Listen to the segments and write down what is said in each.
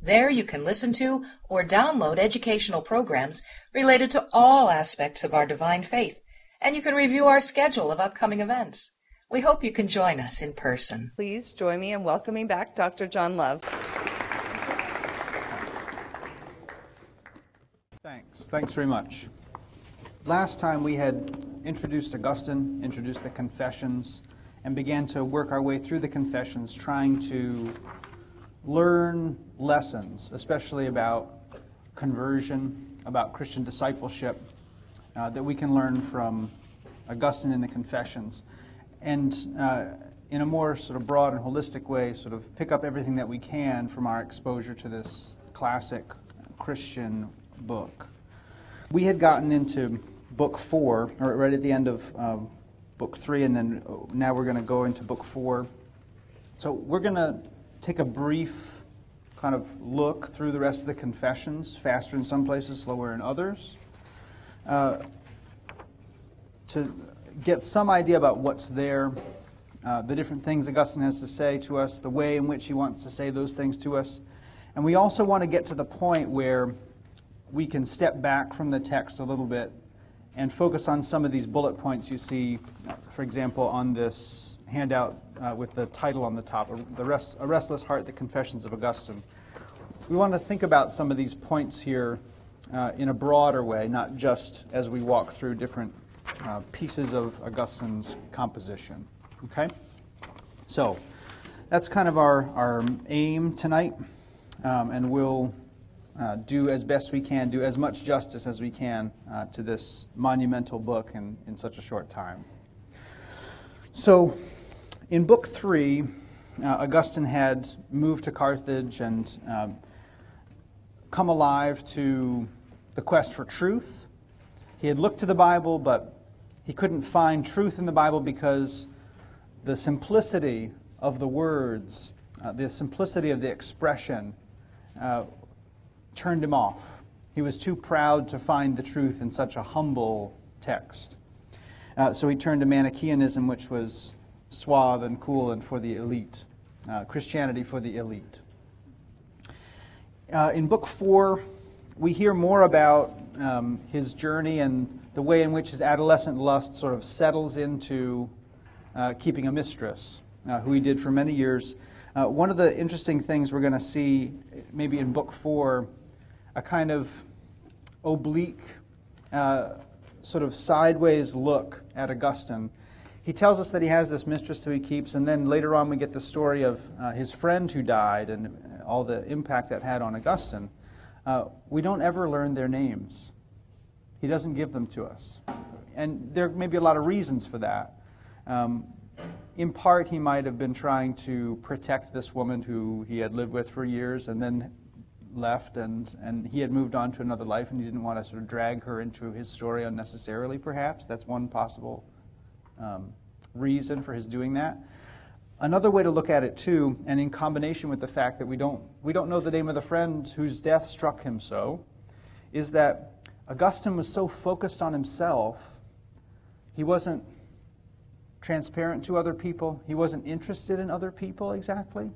There you can listen to or download educational programs related to all aspects of our divine faith, and you can review our schedule of upcoming events. We hope you can join us in person. Please join me in welcoming back Dr. John Love. Thanks. Thanks very much. Last time we had introduced Augustine, introduced the Confessions, and began to work our way through the Confessions, trying to learn lessons, especially about conversion, about Christian discipleship, uh, that we can learn from Augustine in the Confessions. And uh, in a more sort of broad and holistic way, sort of pick up everything that we can from our exposure to this classic Christian book. We had gotten into book four, or right at the end of uh, book three, and then now we're going to go into book four. So we're going to take a brief kind of look through the rest of the confessions, faster in some places, slower in others, uh, to get some idea about what's there, uh, the different things Augustine has to say to us, the way in which he wants to say those things to us. And we also want to get to the point where we can step back from the text a little bit and focus on some of these bullet points you see, for example, on this handout uh, with the title on the top, the rest, A Restless Heart, The Confessions of Augustine. We want to think about some of these points here uh, in a broader way, not just as we walk through different uh, pieces of Augustine's composition. Okay? So, that's kind of our, our aim tonight, um, and we'll uh, do as best we can, do as much justice as we can uh, to this monumental book in, in such a short time. So, in Book Three, uh, Augustine had moved to Carthage and um, come alive to the quest for truth. He had looked to the Bible, but he couldn't find truth in the Bible because the simplicity of the words, uh, the simplicity of the expression, uh, turned him off. He was too proud to find the truth in such a humble text. Uh, so he turned to Manichaeanism, which was suave and cool and for the elite, uh, Christianity for the elite. Uh, in book four, we hear more about um, his journey and the way in which his adolescent lust sort of settles into uh, keeping a mistress, uh, who he did for many years. Uh, one of the interesting things we're going to see, maybe in book four, a kind of oblique, uh, sort of sideways look at Augustine he tells us that he has this mistress who he keeps, and then later on we get the story of uh, his friend who died and all the impact that had on Augustine. Uh, we don't ever learn their names. He doesn't give them to us. And there may be a lot of reasons for that. Um, in part, he might have been trying to protect this woman who he had lived with for years and then left, and, and he had moved on to another life, and he didn't want to sort of drag her into his story unnecessarily, perhaps. That's one possible um, reason for his doing that. Another way to look at it, too, and in combination with the fact that we don't, we don't know the name of the friend whose death struck him so, is that Augustine was so focused on himself, he wasn't transparent to other people, he wasn't interested in other people exactly.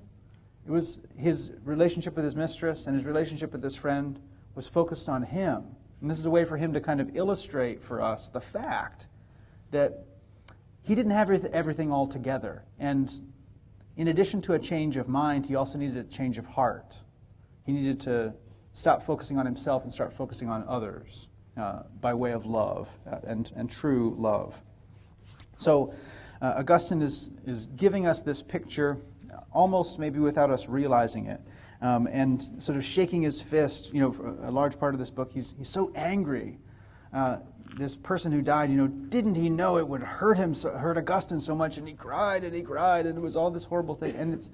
It was his relationship with his mistress and his relationship with his friend was focused on him. And this is a way for him to kind of illustrate for us the fact that he didn't have everything all together. And in addition to a change of mind, he also needed a change of heart. He needed to stop focusing on himself and start focusing on others uh, by way of love uh, and, and true love. So, uh, Augustine is, is giving us this picture almost maybe without us realizing it. Um, and sort of shaking his fist, you know, for a large part of this book, he's, he's so angry uh, this person who died, you know, didn't he know it would hurt him, so, hurt Augustine so much? And he cried and he cried, and it was all this horrible thing. And it's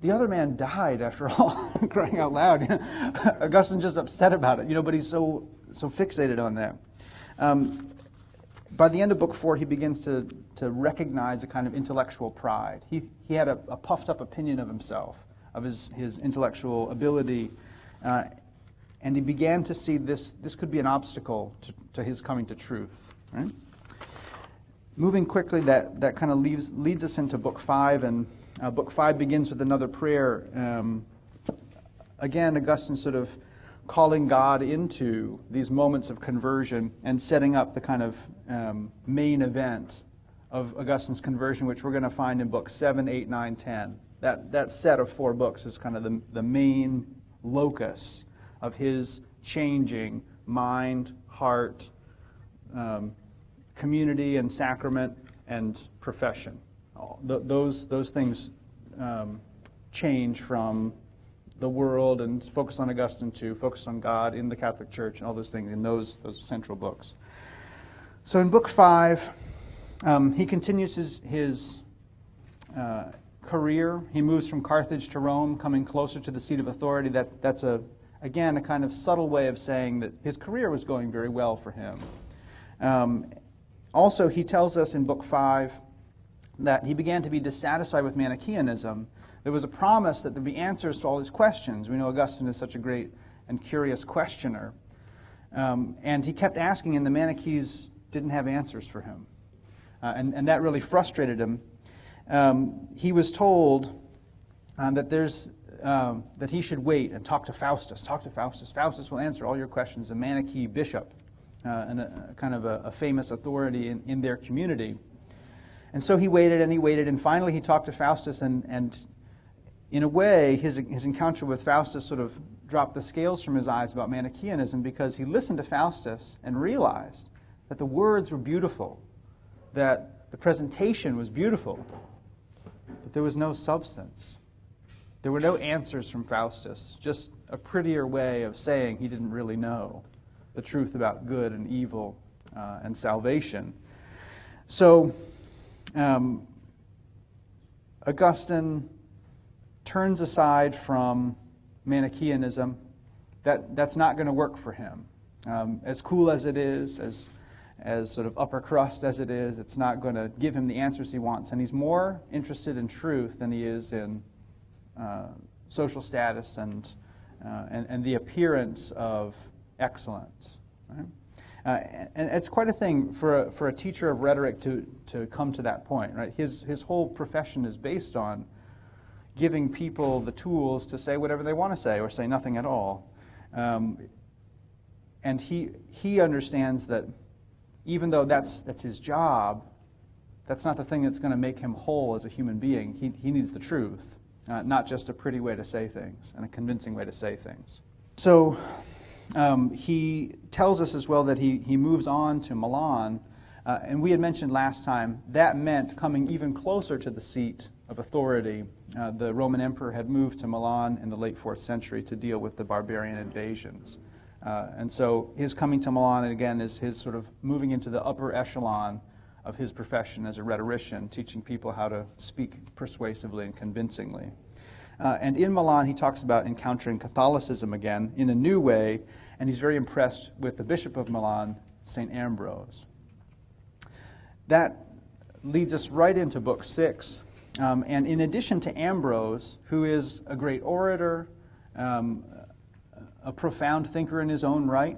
the other man died after all, crying out loud. Augustine's just upset about it, you know, but he's so so fixated on that. Um, by the end of book four, he begins to, to recognize a kind of intellectual pride. He, he had a, a puffed up opinion of himself, of his, his intellectual ability, uh, and he began to see this, this could be an obstacle to, to his coming to truth. Right? Moving quickly, that, that kind of leaves, leads us into book five, and uh, book five begins with another prayer. Um, again, Augustine sort of calling God into these moments of conversion and setting up the kind of um, main event of Augustine's conversion, which we're going to find in books 7, 8, 9, 10. That, that set of four books is kind of the, the main locus of his changing mind, heart, um, community, and sacrament, and profession. those, those things um, change from the world and focus on Augustine to focus on God in the Catholic Church and all those things in those, those central books. So in book five, um, he continues his, his uh, career. He moves from Carthage to Rome, coming closer to the seat of authority. That, that's, a, again, a kind of subtle way of saying that his career was going very well for him. Um, also, he tells us in book five that he began to be dissatisfied with Manichaeanism. There was a promise that there'd be answers to all his questions. We know Augustine is such a great and curious questioner. Um, and he kept asking, and the Manichees didn't have answers for him. Uh, and, and that really frustrated him. Um, he was told uh, that, there's, um, that he should wait and talk to Faustus. Talk to Faustus. Faustus will answer all your questions, a Manichee bishop, uh, and a, kind of a, a famous authority in, in their community. And so he waited and he waited, and finally he talked to Faustus, and, and in a way, his, his encounter with Faustus sort of dropped the scales from his eyes about Manichaeanism because he listened to Faustus and realized that the words were beautiful, that the presentation was beautiful, but there was no substance. There were no answers from Faustus, just a prettier way of saying he didn't really know the truth about good and evil uh, and salvation. So, um, Augustine turns aside from Manichaeanism. That, that's not going to work for him. Um, as cool as it is, as, as sort of upper crust as it is, it's not going to give him the answers he wants. And he's more interested in truth than he is in uh, social status and, uh, and, and, the appearance of excellence. Right? Uh, and it's quite a thing for a, for a teacher of rhetoric to, to come to that point, right? His, his whole profession is based on giving people the tools to say whatever they want to say or say nothing at all. Um, and he, he understands that even though that's, that's his job, that's not the thing that's going to make him whole as a human being. He, he needs the truth, uh, not just a pretty way to say things and a convincing way to say things. So um, he tells us as well that he, he moves on to Milan. Uh, and we had mentioned last time that meant coming even closer to the seat of authority. Uh, the Roman emperor had moved to Milan in the late fourth century to deal with the barbarian invasions. Uh, and so his coming to Milan, again, is his sort of moving into the upper echelon of his profession as a rhetorician, teaching people how to speak persuasively and convincingly. Uh, and in Milan, he talks about encountering Catholicism again in a new way, and he's very impressed with the Bishop of Milan, St. Ambrose. That leads us right into Book Six. Um, and in addition to Ambrose, who is a great orator, um, a profound thinker in his own right,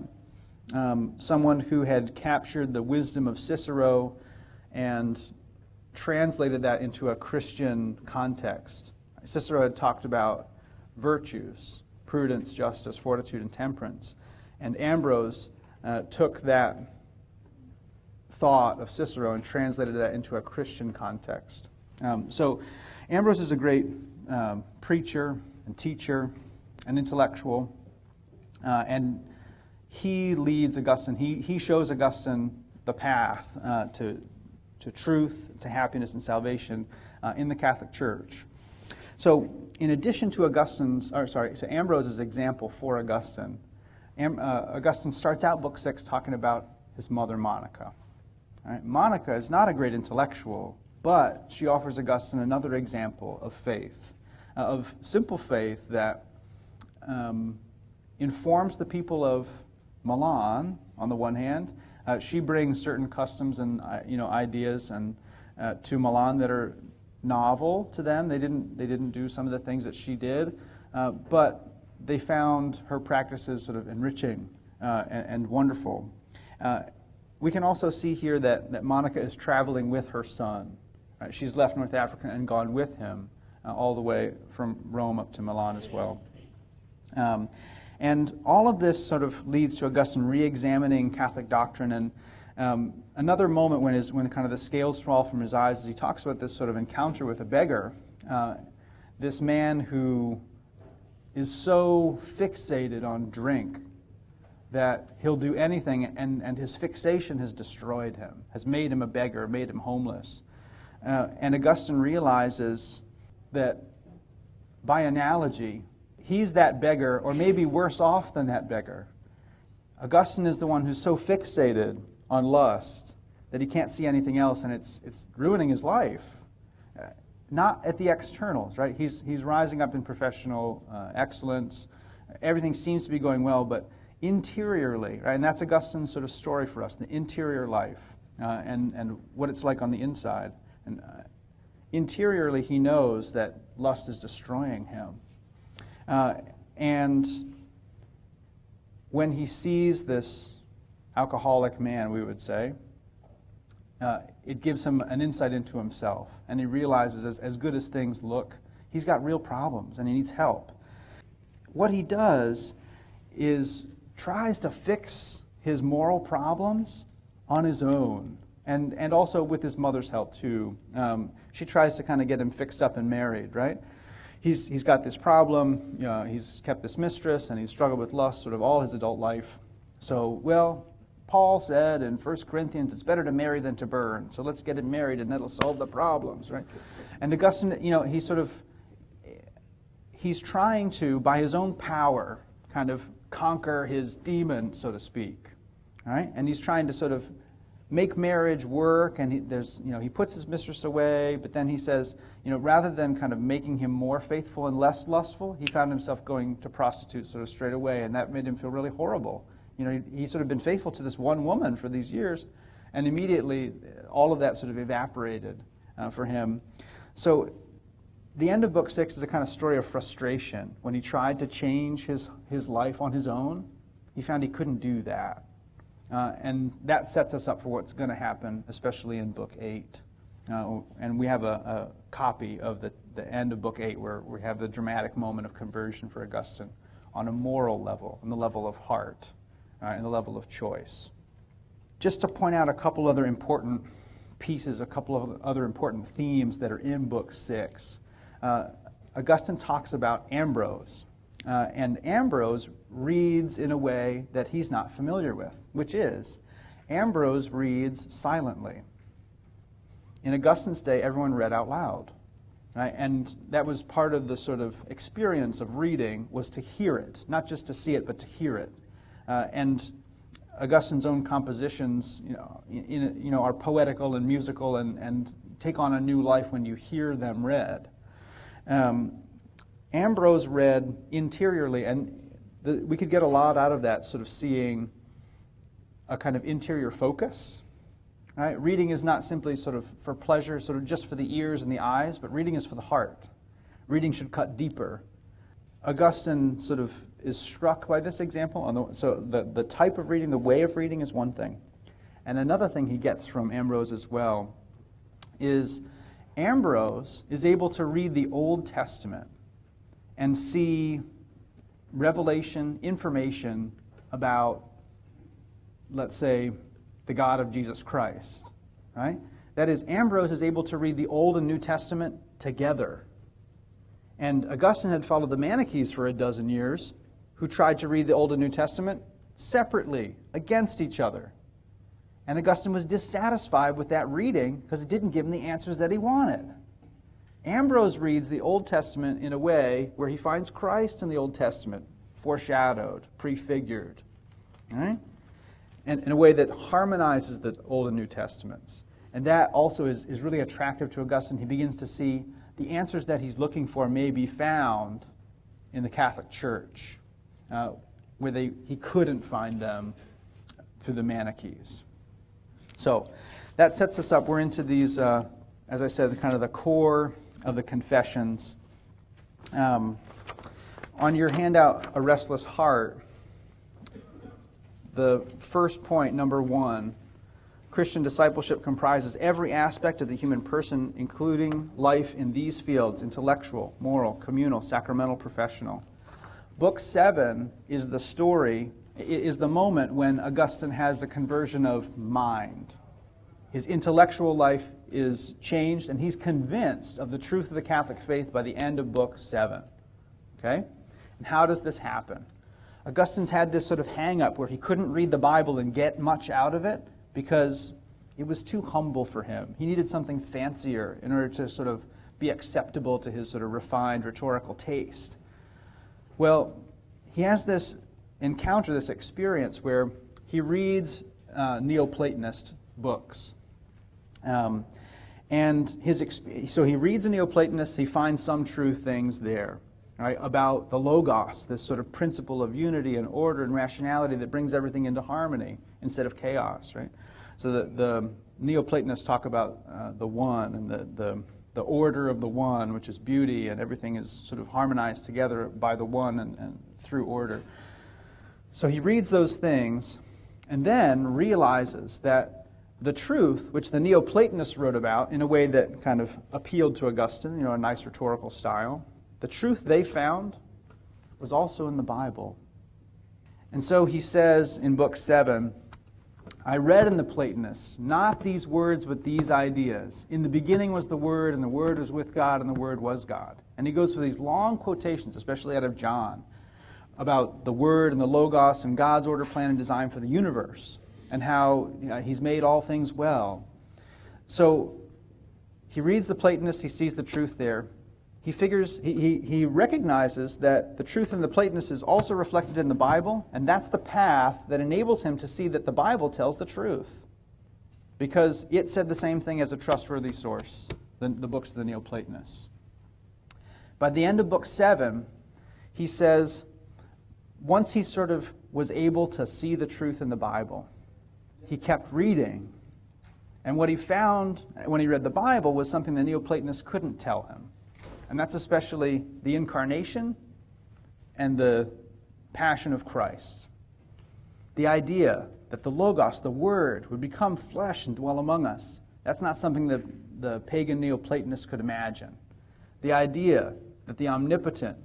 um, someone who had captured the wisdom of Cicero and translated that into a Christian context. Cicero had talked about virtues prudence, justice, fortitude, and temperance. And Ambrose uh, took that thought of Cicero and translated that into a Christian context. Um, so, Ambrose is a great um, preacher and teacher and intellectual, uh, and he leads Augustine. He, he shows Augustine the path uh, to, to truth, to happiness, and salvation uh, in the Catholic Church. So, in addition to Augustine's, or sorry, to Ambrose's example for Augustine, Am, uh, Augustine starts out Book Six talking about his mother Monica. Right? Monica is not a great intellectual, but she offers Augustine another example of faith, uh, of simple faith that um, informs the people of Milan on the one hand, Uh, she brings certain customs and uh, you know ideas and uh, to Milan that are novel to them. They didn't they didn't do some of the things that she did, uh, but they found her practices sort of enriching uh, and, and, wonderful. Uh, we can also see here that, that Monica is traveling with her son. Right? She's left North Africa and gone with him all the way from Rome up to Milan as well. Um, and all of this sort of leads to Augustine re examining Catholic doctrine. And um, another moment when, his, when kind of the scales fall from his eyes is he talks about this sort of encounter with a beggar. Uh, this man who is so fixated on drink that he'll do anything, and, and his fixation has destroyed him, has made him a beggar, made him homeless. Uh, and Augustine realizes that by analogy, he's that beggar, or maybe worse off than that beggar. Augustine is the one who's so fixated on lust that he can't see anything else, and it's, it's ruining his life. Uh, not at the externals, right? He's, he's rising up in professional uh, excellence. Everything seems to be going well, but interiorly, right? And that's Augustine's sort of story for us the interior life uh, and, and what it's like on the inside. And uh, interiorly, he knows that lust is destroying him. Uh, and when he sees this alcoholic man, we would say, uh, it gives him an insight into himself. And he realizes, as, as good as things look, he's got real problems and he needs help. What he does is tries to fix his moral problems on his own and, and also with his mother's help too. Um, she tries to kind of get him fixed up and married, right? He's, he's got this problem. You know, he's kept this mistress and he's struggled with lust sort of all his adult life. So, well, Paul said in 1 Corinthians, it's better to marry than to burn. So let's get him married and that'll solve the problems, right? And Augustine, you know, he sort of, he's trying to, by his own power, kind of conquer his demon, so to speak, right? And he's trying to sort of make marriage work and he, there's you know he puts his mistress away but then he says you know rather than kind of making him more faithful and less lustful he found himself going to prostitutes sort of straight away and that made him feel really horrible. You know he, he sort of been faithful to this one woman for these years and immediately all of that sort of evaporated uh, for him. So the end of book six is a kind of story of frustration. When he tried to change his, his life on his own he found he couldn't do that uh, and that sets us up for what's going to happen, especially in Book 8. Uh, and we have a, a, copy of the, the end of Book 8 where we have the dramatic moment of conversion for Augustine on a moral level, on the level of heart, uh, and the level of choice. Just to point out a couple other important pieces, a couple of other important themes that are in Book 6. Uh, Augustine talks about Ambrose, uh, and Ambrose reads in a way that he's not familiar with, which is Ambrose reads silently. In Augustine's day, everyone read out loud. Right? And that was part of the sort of experience of reading was to hear it, not just to see it, but to hear it. Uh, and Augustine's own compositions, you know, in, you know, are poetical and musical and, and take on a new life when you hear them read. Um, Ambrose read interiorly, and the, we could get a lot out of that, sort of seeing a kind of interior focus. Right? Reading is not simply sort of for pleasure, sort of just for the ears and the eyes, but reading is for the heart. Reading should cut deeper. Augustine sort of is struck by this example. The, so the, the type of reading, the way of reading is one thing. And another thing he gets from Ambrose as well is Ambrose is able to read the Old Testament and see revelation, information about, let's say, the God of Jesus Christ, right? That is, Ambrose is able to read the Old and New Testament together. And Augustine had followed the Manichees for a dozen years, who tried to read the Old and New Testament separately, against each other. And Augustine was dissatisfied with that reading because it didn't give him the answers that he wanted. Ambrose reads the Old Testament in a way where he finds Christ in the Old Testament, foreshadowed, prefigured, right? And in a way that harmonizes the Old and New Testaments. And that also is, is really attractive to Augustine. He begins to see the answers that he's looking for may be found in the Catholic Church, uh, where they, he couldn't find them through the Manichees. So that sets us up. We're into these, uh, as I said, kind of the core of the confessions. Um, on your handout, A Restless Heart, the first point, number one, Christian discipleship comprises every aspect of the human person, including life in these fields intellectual, moral, communal, sacramental, professional. Book seven is the story, is the moment when Augustine has the conversion of mind. His intellectual life is changed, and he's convinced of the truth of the Catholic faith by the end of Book seven. Okay? And how does this happen? Augustine's had this sort of hang up where he couldn't read the Bible and get much out of it because it was too humble for him. He needed something fancier in order to sort of be acceptable to his sort of refined rhetorical taste. Well, he has this encounter, this experience where he reads uh, Neoplatonist books. Um, and his so he reads a Neoplatonist, he finds some true things there. Right, about the logos, this sort of principle of unity and order and rationality that brings everything into harmony instead of chaos. Right, so the, the Neoplatonists talk about uh, the one and the, the the order of the one, which is beauty, and everything is sort of harmonized together by the one and, and through order. So he reads those things and then realizes that the truth, which the Neoplatonists wrote about in a way that kind of appealed to Augustine, you know, a nice rhetorical style, the truth they found was also in the Bible. And so he says in Book 7 I read in the Platonists, not these words, but these ideas. In the beginning was the Word, and the Word was with God, and the Word was God. And he goes through these long quotations, especially out of John, about the Word and the Logos and God's order, plan, and design for the universe, and how you know, he's made all things well. So he reads the Platonists, he sees the truth there, he figures, he, he, he recognizes that the truth in the Platonists is also reflected in the Bible, and that's the path that enables him to see that the Bible tells the truth. Because it said the same thing as a trustworthy source, the, the books of the Neoplatonists. By the end of book seven, he says, once he sort of was able to see the truth in the Bible, he kept reading. And what he found when he read the Bible was something the Neoplatonists couldn't tell him and that's especially the incarnation and the passion of Christ. The idea that the Logos, the Word, would become flesh and dwell among us. That's not something that the pagan Neoplatonists could imagine. The idea that the omnipotent,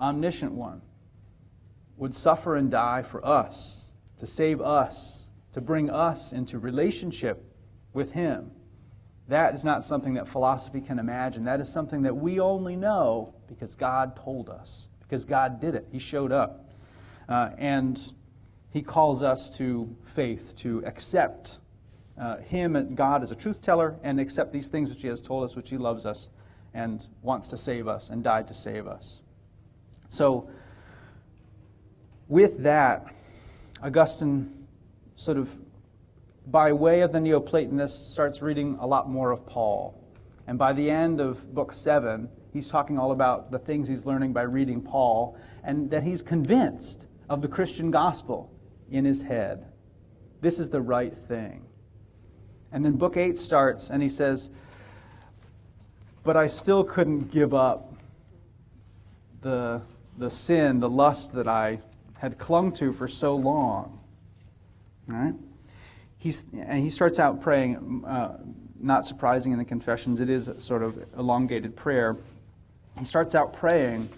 omniscient one would suffer and die for us, to save us, to bring us into relationship with Him that is not something that philosophy can imagine. That is something that we only know because God told us, because God did it. He showed up. Uh, and He calls us to faith, to accept uh, Him and God as a truth teller, and accept these things which He has told us, which He loves us and wants to save us and died to save us. So, with that, Augustine sort of by way of the Neoplatonists, starts reading a lot more of Paul. And by the end of book seven, he's talking all about the things he's learning by reading Paul, and that he's convinced of the Christian gospel in his head. This is the right thing. And then book eight starts, and he says, But I still couldn't give up the, the sin, the lust that I had clung to for so long. Right? he's, and he starts out praying, uh, not surprising in the confessions, it is sort of elongated prayer. He starts out praying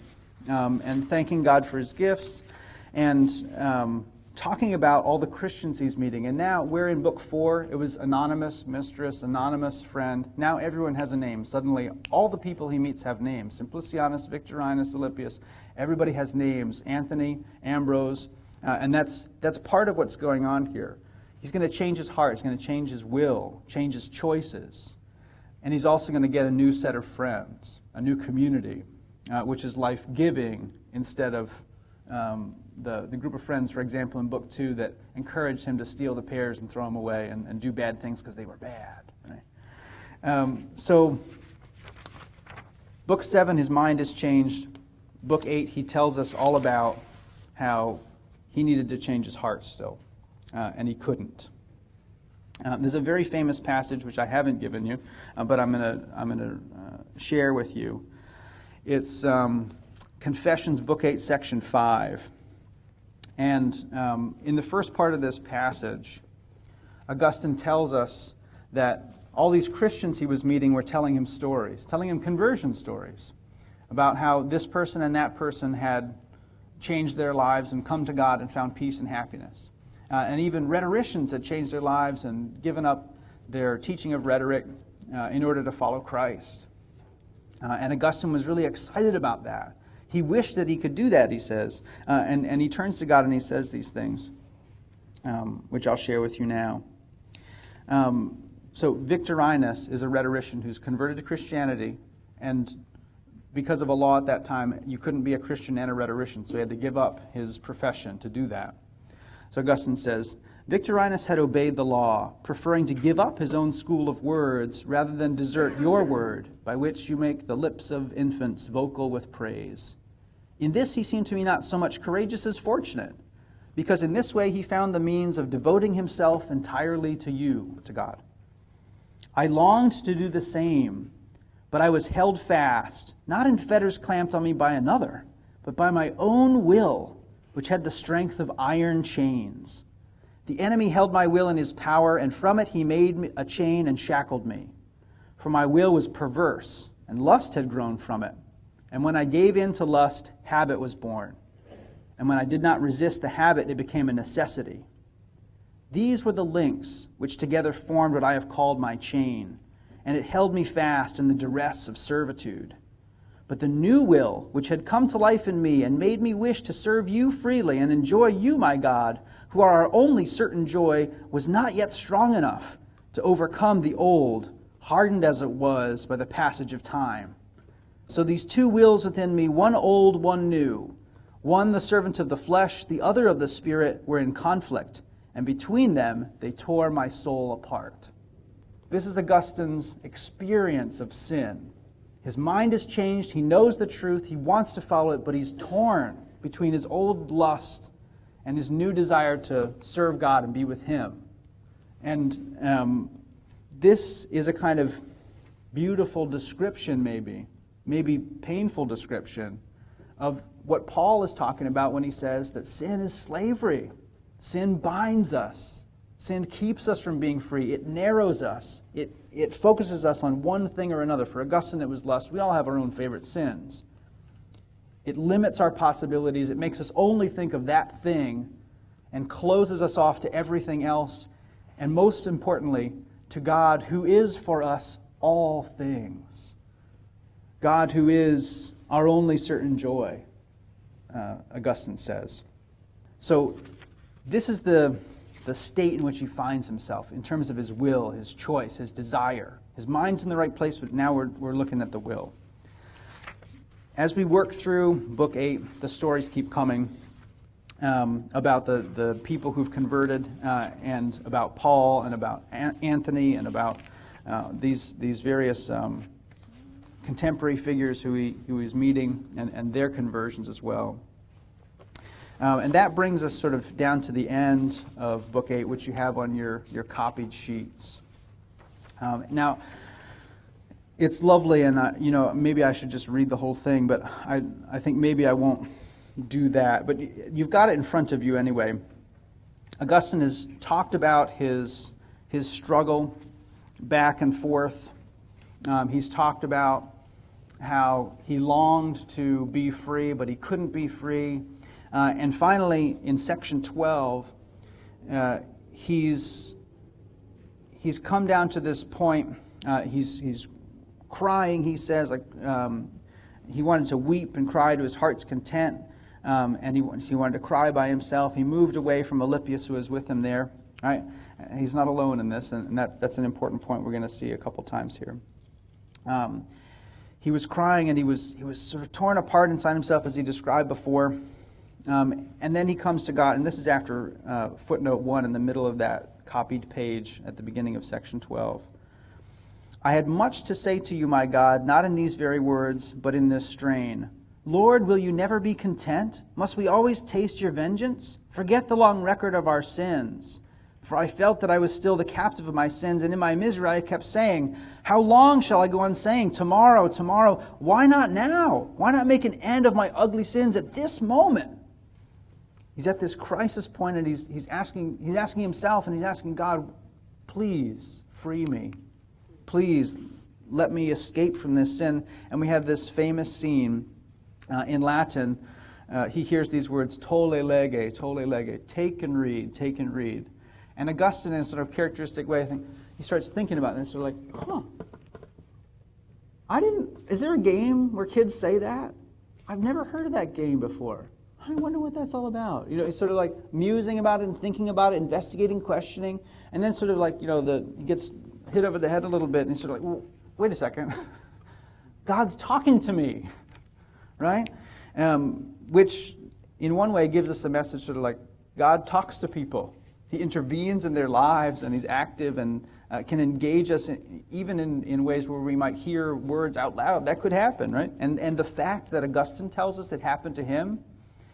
um, and thanking God for his gifts and um, talking about all the Christians he's meeting. And now we're in book four. It was anonymous mistress, anonymous friend. Now everyone has a name. Suddenly, all the people he meets have names Simplicianus, Victorinus, Alypius. Everybody has names Anthony, Ambrose. Uh, and that's, that's part of what's going on here. He's going to change his heart. He's going to change his will, change his choices. And he's also going to get a new set of friends, a new community, uh, which is life giving instead of um, the, the group of friends, for example, in book two, that encouraged him to steal the pears and throw them away and, and do bad things because they were bad. Um, so, book seven, his mind is changed. Book eight, he tells us all about how he needed to change his heart still uh, and he couldn't. Uh, there's a very famous passage which I haven't given you, uh, but I'm going to I'm to uh, share with you. It's um, Confessions, Book 8, Section 5. And um, in the first part of this passage, Augustine tells us that all these Christians he was meeting were telling him stories, telling him conversion stories about how this person and that person had changed their lives and come to God and found peace and happiness. Uh, and even rhetoricians had changed their lives and given up their teaching of rhetoric uh, in order to follow Christ. Uh, and Augustine was really excited about that. He wished that he could do that, he says. Uh, and, and he turns to God and he says these things, um, which I'll share with you now. Um, so, Victorinus is a rhetorician who's converted to Christianity, and because of a law at that time, you couldn't be a Christian and a rhetorician, so he had to give up his profession to do that. So, Augustine says, Victorinus had obeyed the law, preferring to give up his own school of words rather than desert your word, by which you make the lips of infants vocal with praise. In this he seemed to me not so much courageous as fortunate, because in this way he found the means of devoting himself entirely to you, to God. I longed to do the same, but I was held fast, not in fetters clamped on me by another, but by my own will, which had the strength of iron chains. The enemy held my will in his power, and from it he made a chain and shackled me. For my will was perverse, and lust had grown from it. And when I gave in to lust, habit was born. And when I did not resist the habit, it became a necessity. These were the links which together formed what I have called my chain, and it held me fast in the duress of servitude. But the new will, which had come to life in me and made me wish to serve you freely and enjoy you, my God, who are our only certain joy, was not yet strong enough to overcome the old, hardened as it was by the passage of time. So these two wills within me, one old, one new, one the servant of the flesh, the other of the spirit, were in conflict, and between them they tore my soul apart. This is Augustine's experience of sin. His mind is changed, he knows the truth, he wants to follow it, but he's torn between his old lust and his new desire to serve God and be with Him. And um, this is a kind of beautiful description, maybe, maybe painful description of what Paul is talking about when he says that sin is slavery. Sin binds us. Sin keeps us from being free. It narrows us. It, it focuses us on one thing or another. For Augustine, it was lust. We all have our own favorite sins. It limits our possibilities. It makes us only think of that thing and closes us off to everything else. And most importantly, to God who is for us all things. God who is our only certain joy, uh, Augustine says. So, this is the, the state in which he finds himself in terms of his will, his choice, his desire. His mind's in the right place, but now we're, we're looking at the will. As we work through Book 8, the stories keep coming um, about the, the people who've converted, uh, and about Paul, and about Anthony, and about uh, these, these various um, contemporary figures who, he, who he's meeting, and, and their conversions as well. Um, and that brings us sort of down to the end of Book 8, which you have on your, your copied sheets. Um, now, it's lovely, and I, you know maybe I should just read the whole thing, but I I think maybe I won't do that. But you've got it in front of you anyway. Augustine has talked about his his struggle back and forth. Um, he's talked about how he longed to be free, but he couldn't be free. Uh, and finally, in section 12, uh, he's, he's come down to this point. Uh, he's, he's crying, he says, like um, he wanted to weep and cry to his heart's content, um, and he, he wanted to cry by himself. He moved away from Alypius, who was with him there. Right? He's not alone in this, and that's, that's an important point we're going to see a couple times here. Um, he was crying and he was, he was sort of torn apart inside himself, as he described before. Um, and then he comes to God, and this is after uh, footnote 1 in the middle of that copied page at the beginning of section 12. I had much to say to you, my God, not in these very words, but in this strain. Lord, will you never be content? Must we always taste your vengeance? Forget the long record of our sins. For I felt that I was still the captive of my sins, and in my misery I kept saying, How long shall I go on saying, Tomorrow, tomorrow? Why not now? Why not make an end of my ugly sins at this moment? He's at this crisis point and he's, he's, asking, he's asking himself and he's asking God, Please free me. Please let me escape from this sin. And we have this famous scene uh, in Latin. Uh, he hears these words, Tolle lege, tolle lege, take and read, take and read. And Augustine, in a sort of characteristic way, I think, he starts thinking about this. Of like, huh. I didn't. Is there a game where kids say that? I've never heard of that game before. I wonder what that's all about. You know, he's sort of like musing about it and thinking about it, investigating, questioning, and then sort of like, you know, the he gets hit over the head a little bit, and he's sort of like, well, wait a second. God's talking to me, right? Um, which, in one way, gives us a message sort of like God talks to people. He intervenes in their lives and he's active and uh, can engage us in, even in, in ways where we might hear words out loud. That could happen, right? And, and the fact that Augustine tells us it happened to him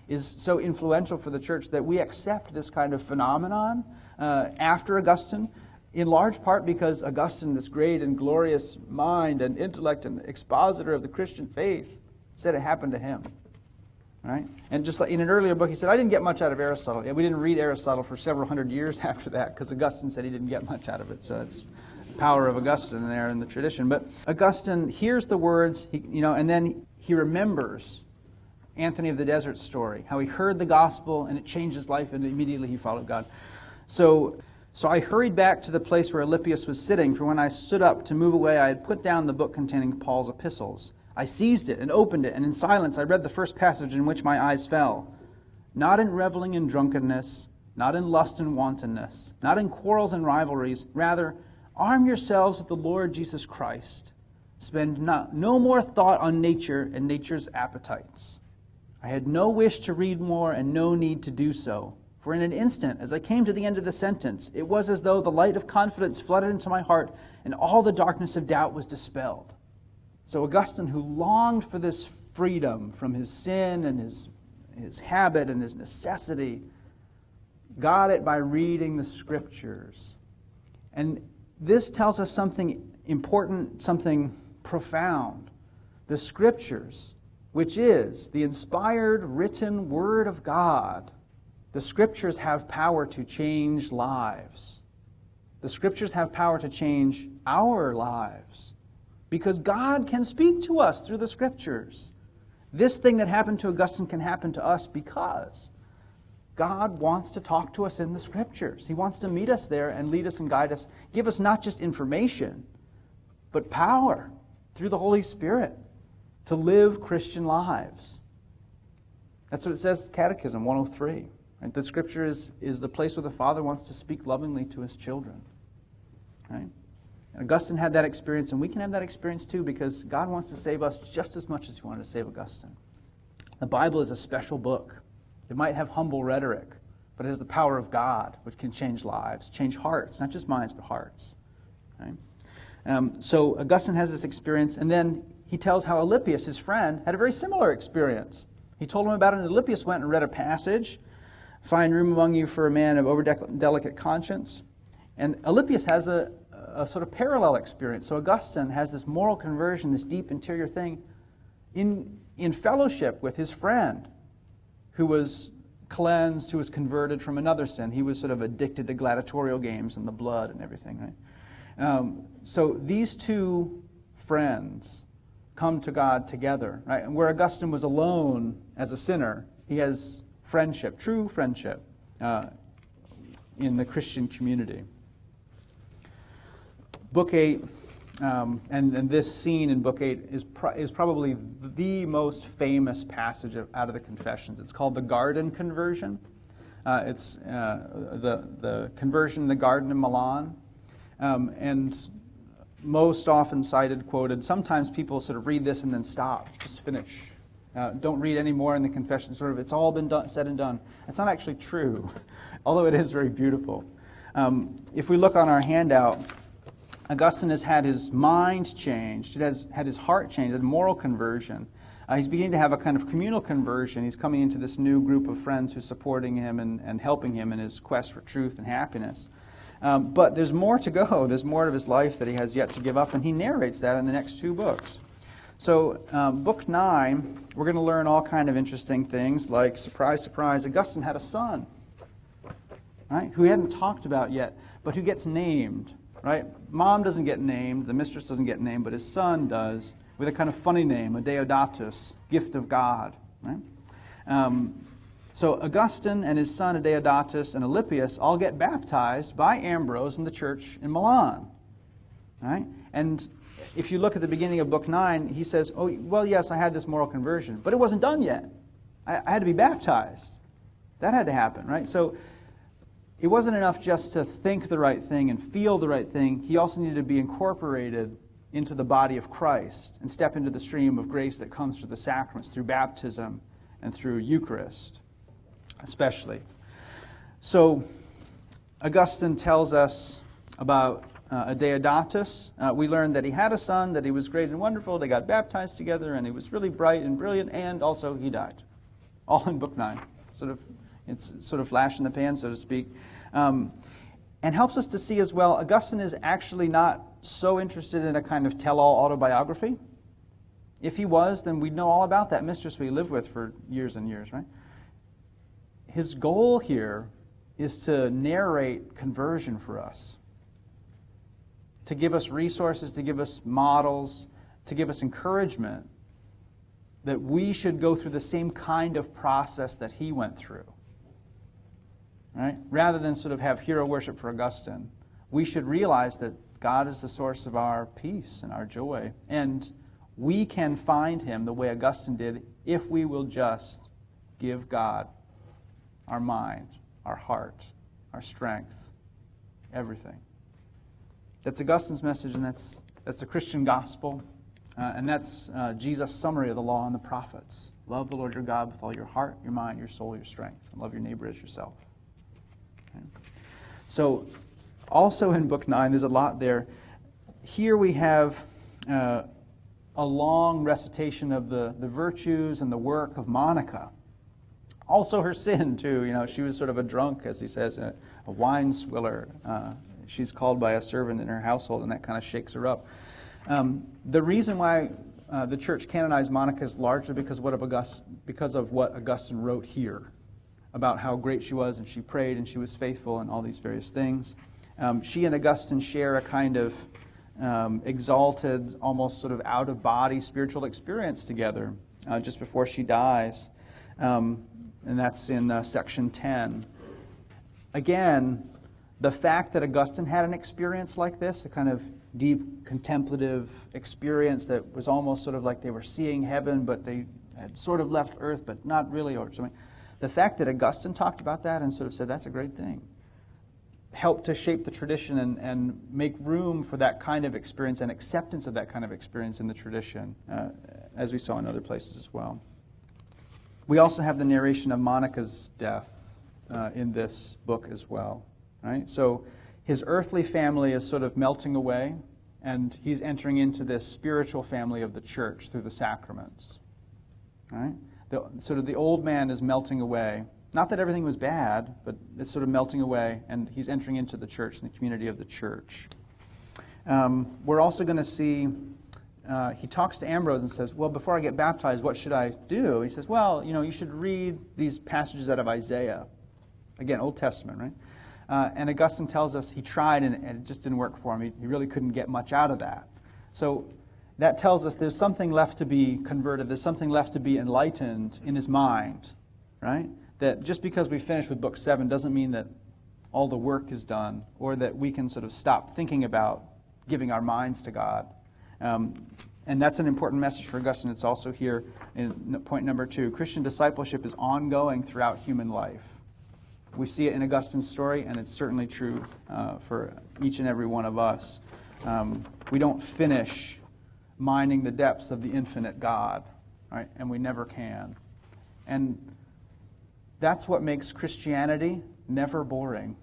is so influential for the church that we accept this kind of phenomenon uh, after Augustine, in large part because Augustine, this great and glorious mind and intellect and expositor of the Christian faith, said it happened to him. Right? And just like in an earlier book, he said, I didn't get much out of Aristotle. Yeah, we didn't read Aristotle for several hundred years after that because Augustine said he didn't get much out of it. So it's the power of Augustine there in the tradition. But Augustine hears the words, he, you know, and then he remembers Anthony of the Desert story, how he heard the gospel and it changed his life and immediately he followed God. So, so I hurried back to the place where Alypius was sitting, for when I stood up to move away, I had put down the book containing Paul's epistles. I seized it and opened it, and in silence I read the first passage in which my eyes fell. Not in reveling and drunkenness, not in lust and wantonness, not in quarrels and rivalries, rather, arm yourselves with the Lord Jesus Christ. Spend not, no more thought on nature and nature's appetites. I had no wish to read more and no need to do so. For in an instant, as I came to the end of the sentence, it was as though the light of confidence flooded into my heart and all the darkness of doubt was dispelled. So Augustine, who longed for this freedom from his sin and his, his habit and his necessity, got it by reading the scriptures. And this tells us something important, something profound. The scriptures, which is the inspired, written word of God, the scriptures have power to change lives. The scriptures have power to change our lives because God can speak to us through the scriptures. This thing that happened to Augustine can happen to us because God wants to talk to us in the scriptures. He wants to meet us there and lead us and guide us, give us not just information, but power through the Holy Spirit to live Christian lives. That's what it says, Catechism 103. Right? The scripture is, is the place where the Father wants to speak lovingly to his children. Right? And Augustine had that experience, and we can have that experience too because God wants to save us just as much as He wanted to save Augustine. The Bible is a special book. It might have humble rhetoric, but it has the power of God, which can change lives, change hearts, not just minds, but hearts. Right? Um, so Augustine has this experience, and then he tells how Alypius, his friend, had a very similar experience. He told him about it, and Alypius went and read a passage Find room among you for a man of over delicate conscience. And Alypius has a, a sort of parallel experience. So Augustine has this moral conversion, this deep interior thing, in, in fellowship with his friend who was cleansed, who was converted from another sin. He was sort of addicted to gladiatorial games and the blood and everything, right? Um, so these two friends come to God together, right? And where Augustine was alone as a sinner, he has friendship, true friendship, uh, in the Christian community. Book 8, um, and, and, this scene in Book 8 is, pro- is probably the most famous passage of, out of the Confessions. It's called the Garden Conversion. Uh, it's uh, the, the conversion in the Garden in Milan. Um, and most often cited, quoted. Sometimes people sort of read this and then stop, just finish. Uh, don't read any more in the confession. Sort of, it's all been done, said and done. It's not actually true, although it is very beautiful. Um, if we look on our handout, Augustine has had his mind changed, he has had his heart changed, a moral conversion. Uh, he's beginning to have a kind of communal conversion. He's coming into this new group of friends who's supporting him and, and helping him in his quest for truth and happiness. Um, but there's more to go. There's more of his life that he has yet to give up, and he narrates that in the next two books. So, um, book nine, we're going to learn all kind of interesting things, like surprise, surprise, Augustine had a son, right? Who he hadn't talked about yet, but who gets named, right? Mom doesn't get named, the mistress doesn't get named, but his son does, with a kind of funny name, Adeodatus, gift of God, right? Um, so Augustine and his son Adeodatus and Alypius all get baptized by Ambrose in the church in Milan. Right? And if you look at the beginning of book 9, he says, Oh, well, yes, I had this moral conversion, but it wasn't done yet. I, I had to be baptized. That had to happen, right? So it wasn't enough just to think the right thing and feel the right thing. He also needed to be incorporated into the body of Christ and step into the stream of grace that comes through the sacraments, through baptism and through Eucharist especially. So, Augustine tells us about uh, Adeodatus. Uh, we learned that he had a son, that he was great and wonderful, they got baptized together, and he was really bright and brilliant, and also he died. All in Book 9. Sort of, it's sort of flash in the pan, so to speak. Um, and helps us to see as well, Augustine is actually not so interested in a kind of tell all autobiography. If he was, then we'd know all about that mistress we lived with for years and years, right? His goal here is to narrate conversion for us, to give us resources, to give us models, to give us encouragement that we should go through the same kind of process that he went through. Right? Rather than sort of have hero worship for Augustine, we should realize that God is the source of our peace and our joy. And we can find him the way Augustine did if we will just give God our mind, our heart, our strength, everything. That's Augustine's message, and that's, that's the Christian gospel. Uh, and that's uh, Jesus' summary of the law and the prophets. Love the Lord your God with all your heart, your mind, your soul, your strength, and love your neighbor as yourself. Okay. So, also in Book 9, there's a lot there. Here we have uh, a long recitation of the, the virtues and the work of Monica also her sin too. You know, she was sort of a drunk, as he says, a, a wine swiller. Uh, she's called by a servant in her household, and that kind of shakes her up. Um, the reason why uh, the church canonized Monica is largely because, what of August, because of what Augustine wrote here about how great she was, and she prayed, and she was faithful, and all these various things. Um, she and Augustine share a kind of um, exalted, almost sort of out of body spiritual experience together uh, just before she dies. Um, and that's in uh, section 10. Again, the fact that Augustine had an experience like this, a kind of deep contemplative experience that was almost sort of like they were seeing heaven, but they had sort of left earth, but not really, or something. The fact that Augustine talked about that and sort of said that's a great thing helped to shape the tradition and, and make room for that kind of experience and acceptance of that kind of experience in the tradition, uh, as we saw in other places as well. We also have the narration of Monica's death uh, in this book as well. Right? So his earthly family is sort of melting away, and he's entering into this spiritual family of the church through the sacraments. Right? The, sort of the old man is melting away. Not that everything was bad, but it's sort of melting away, and he's entering into the church and the community of the church. Um, we're also going to see uh, he talks to Ambrose and says, Well, before I get baptized, what should I do? He says, Well, you know, you should read these passages out of Isaiah. Again, Old Testament, right? Uh, and Augustine tells us he tried and, and, it just didn't work for him. He, he really couldn't get much out of that. So that tells us there's something left to be converted, there's something left to be enlightened in his mind, right? That just because we finish with book seven doesn't mean that all the work is done or that we can sort of stop thinking about giving our minds to God. Um, and that's an important message for Augustine. It's also here in point number two. Christian discipleship is ongoing throughout human life. We see it in Augustine's story, and it's certainly true uh, for each and every one of us. Um, we don't finish mining the depths of the infinite God, right? And we never can. And that's what makes Christianity never boring.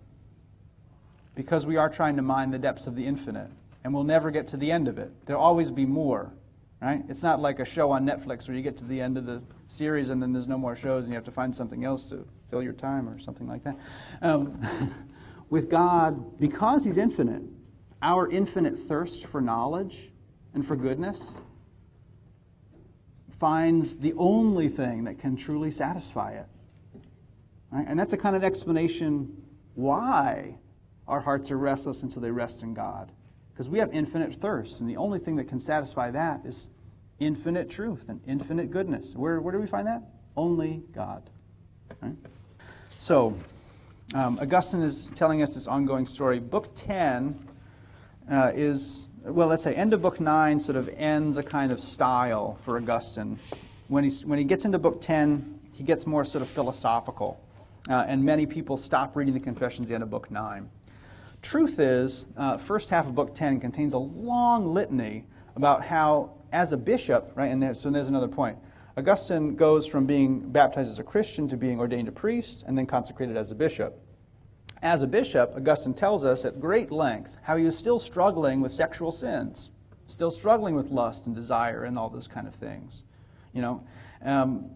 Because we are trying to mine the depths of the infinite and we'll never get to the end of it. There'll always be more. right? It's not like a show on Netflix where you get to the end of the series and then there's no more shows and you have to find something else to fill your time or something like that. Um, with God, because He's infinite, our infinite thirst for knowledge and for goodness finds the only thing that can truly satisfy it. Right? And that's a kind of explanation why our hearts are restless until they rest in God. Because we have infinite thirst, and the only thing that can satisfy that is infinite truth and infinite goodness. Where, where do we find that? Only God. Right? So, um, Augustine is telling us this ongoing story. Book 10 uh, is, well, let's say, end of book 9 sort of ends a kind of style for Augustine. When, he's, when he gets into book 10, he gets more sort of philosophical. Uh, and many people stop reading the Confessions at the end of book 9. Truth is, uh, first half of book 10 contains a long litany about how, as a bishop, right, and so there's another point. Augustine goes from being baptized as a Christian to being ordained a priest and then consecrated as a bishop. As a bishop, Augustine tells us at great length how he was still struggling with sexual sins, still struggling with lust and desire and all those kind of things. You know, um,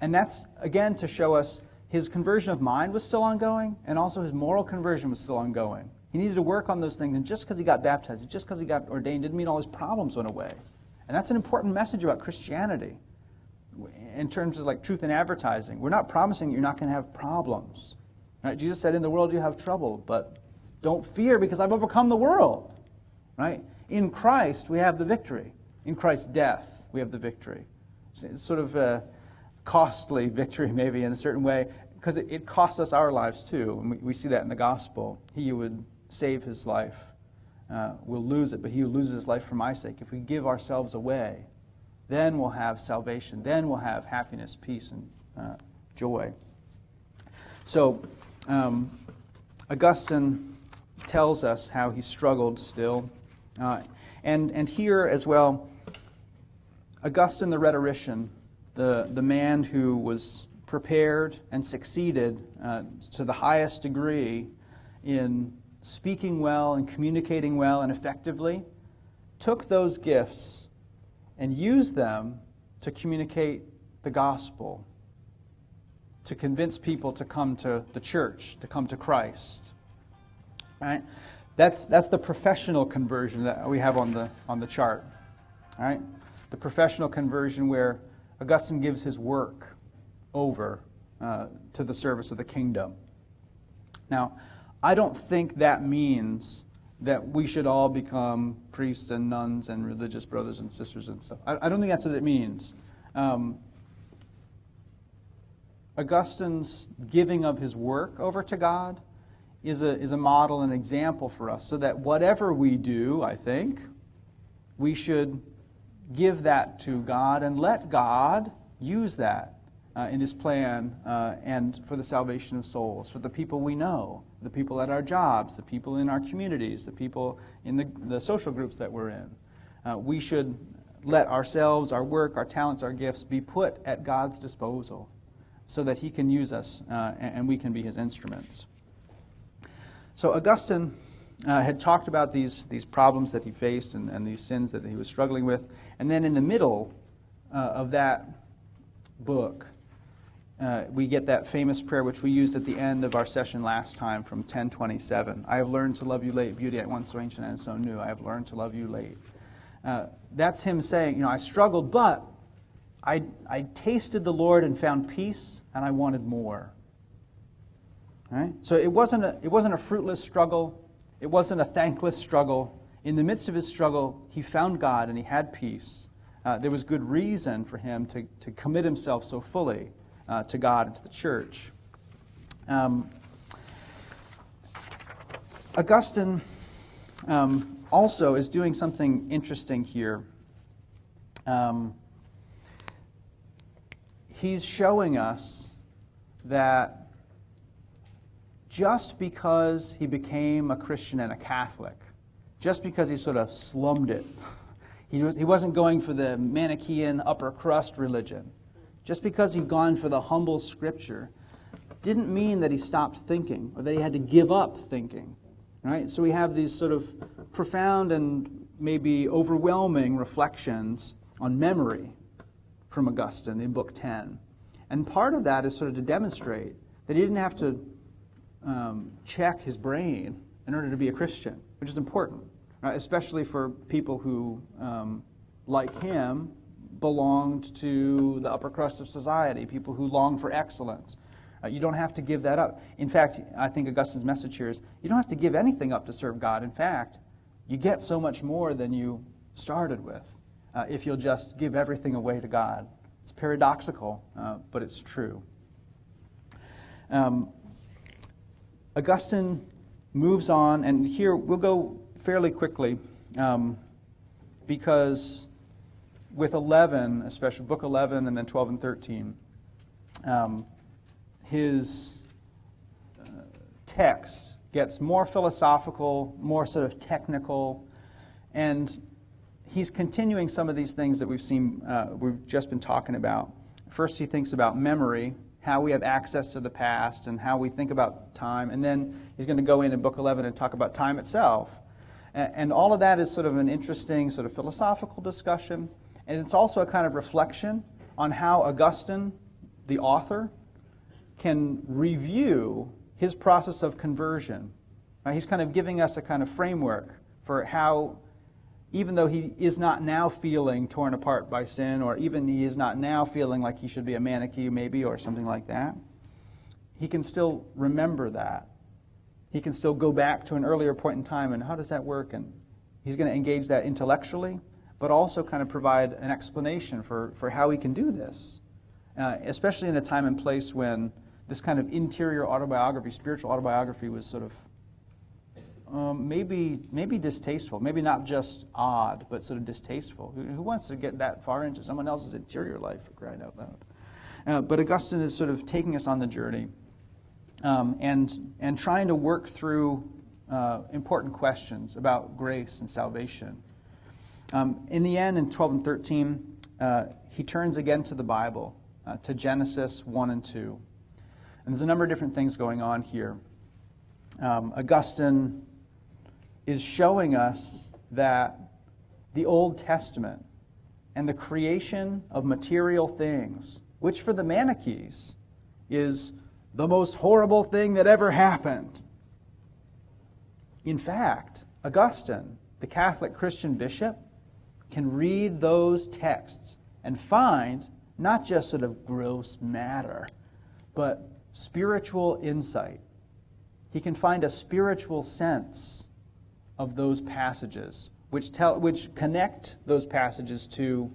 and that's again to show us his conversion of mind was still ongoing, and also his moral conversion was still ongoing. He needed to work on those things, and just because he got baptized, just because he got ordained, didn't mean all his problems went away. And that's an important message about Christianity in terms of like truth in advertising. We're not promising you're not going to have problems. Right? Jesus said, In the world you have trouble, but don't fear because I've overcome the world. Right? In Christ we have the victory. In Christ's death we have the victory. It's sort of a costly victory, maybe in a certain way, because it, costs us our lives too. And we, we see that in the gospel. He would save his life uh, will lose it, but he who loses his life for my sake, if we give ourselves away, then we'll have salvation. Then we'll have happiness, peace, and uh, joy. So, um, Augustine tells us how he struggled still. Uh, and, and here as well, Augustine the rhetorician, the, the man who was prepared and succeeded uh, to the highest degree in speaking well and communicating well and effectively, took those gifts and used them to communicate the gospel, to convince people to come to the church, to come to Christ. Right? That's, that's the professional conversion that we have on the, on the chart. Right? The professional conversion where Augustine gives his work over uh, to the service of the kingdom. Now, I don't think that means that we should all become priests and nuns and religious brothers and sisters and stuff. I, I don't think that's what it means. Um, Augustine's giving of his work over to God is a, is a model and example for us, so that whatever we do, I think, we should give that to God and let God use that uh, in his plan uh, and for the salvation of souls, for the people we know, the people at our jobs, the people in our communities, the people in the, the social groups that we're in. Uh, we should let ourselves, our work, our talents, our gifts be put at God's disposal so that he can use us uh, and, we can be his instruments. So Augustine uh, had talked about these, these problems that he faced and, and, these sins that he was struggling with. And then in the middle uh, of that book, uh, we get that famous prayer which we used at the end of our session last time from 1027. I have learned to love you late, beauty at once so ancient and so new. I have learned to love you late. Uh, that's him saying, you know, I struggled, but I, I tasted the Lord and found peace, and I wanted more. Right? So it wasn't, a, it wasn't a fruitless struggle. It wasn't a thankless struggle. In the midst of his struggle, he found God and he had peace. Uh, there was good reason for him to, to commit himself so fully uh, to God and to the church. Um, Augustine um, also is doing something interesting here. Um, he's showing us that just because he became a Christian and a Catholic, just because he sort of slummed it, he, was, he wasn't going for the Manichaean upper crust religion. Just because he'd gone for the humble scripture didn't mean that he stopped thinking or that he had to give up thinking. Right? So we have these sort of profound and maybe overwhelming reflections on memory from Augustine in Book 10. And part of that is sort of to demonstrate that he didn't have to um, check his brain in order to be a Christian, which is important, right? especially for people who, um, like him, belonged to the upper crust of society, people who long for excellence. Uh, you don't have to give that up. In fact, I think Augustine's message here is you don't have to give anything up to serve God. In fact, you get so much more than you started with uh, if you'll just give everything away to God. It's paradoxical, uh, but it's true. Um, Augustine moves on, and here we'll go fairly quickly um, because with 11, especially book 11 and then 12 and 13, um, his uh, text gets more philosophical, more sort of technical, and he's continuing some of these things that we've seen, uh, we've just been talking about. First, he thinks about memory, how we have access to the past and how we think about time. And then he's going to go in in Book 11 and talk about time itself. And all of that is sort of an interesting, sort of philosophical discussion. And it's also a kind of reflection on how Augustine, the author, can review his process of conversion. He's kind of giving us a kind of framework for how even though he is not now feeling torn apart by sin, or even he is not now feeling like he should be a Manichee, maybe, or something like that, he can still remember that. He can still go back to an earlier point in time and how does that work? And he's going to engage that intellectually, but also kind of provide an explanation for, for how we can do this, uh, especially in a time and place when this kind of interior autobiography, spiritual autobiography, was sort of um, maybe, maybe distasteful, maybe not just odd, but sort of distasteful. Who, who, wants to get that far into someone else's interior life, for crying out loud? Uh, but Augustine is sort of taking us on the journey um, and, and trying to work through uh, important questions about grace and salvation. Um, in the end, in 12 and 13, uh, he turns again to the Bible, uh, to Genesis 1 and 2. And there's a number of different things going on here. Um, Augustine is showing us that the Old Testament and the creation of material things, which for the Manichees is the most horrible thing that ever happened. In fact, Augustine, the Catholic Christian bishop, can read those texts and find not just sort of gross matter, but spiritual insight. He can find a spiritual sense of those passages, which, tell, which connect those passages to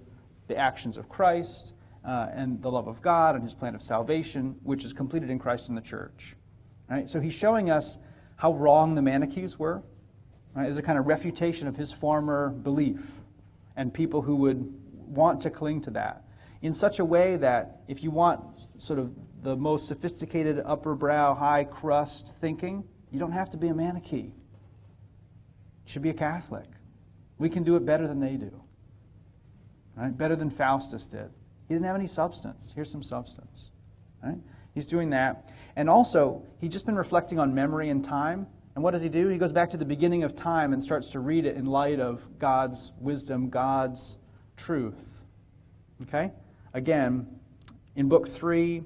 the actions of Christ uh, and the love of God and his plan of salvation, which is completed in Christ and the church. Right? So he's showing us how wrong the Manichees were right, as a kind of refutation of his former belief and people who would want to cling to that in such a way that if you want sort of the most sophisticated upper brow, high crust thinking, you don't have to be a Manichee You should be a Catholic. We can do it better than they do. Right? Better than Faustus did. He didn't have any substance. Here's some substance. Right? He's doing that. And also, he's just been reflecting on memory and time. And what does he do? He goes back to the beginning of time and starts to read it in light of God's wisdom, God's truth. Okay? Again, in book three,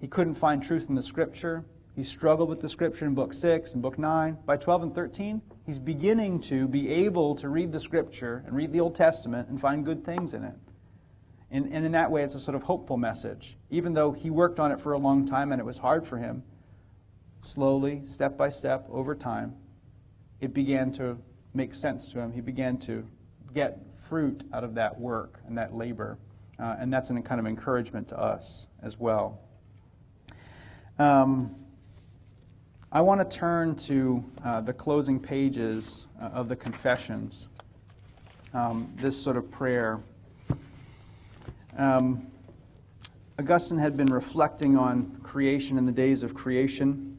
he couldn't find truth in the scripture. He struggled with the scripture in book six and book nine. By 12 and 13, he's beginning to be able to read the scripture and read the Old Testament and find good things in it. And, and in that way, it's a sort of hopeful message. Even though he worked on it for a long time and it was hard for him, slowly, step by step, over time, it began to make sense to him. He began to get fruit out of that work and that labor. Uh, and that's a kind of encouragement to us as well. Um, I want to turn to uh, the closing pages uh, of the Confessions, um, this sort of prayer. Um, Augustine had been reflecting on creation in the days of creation,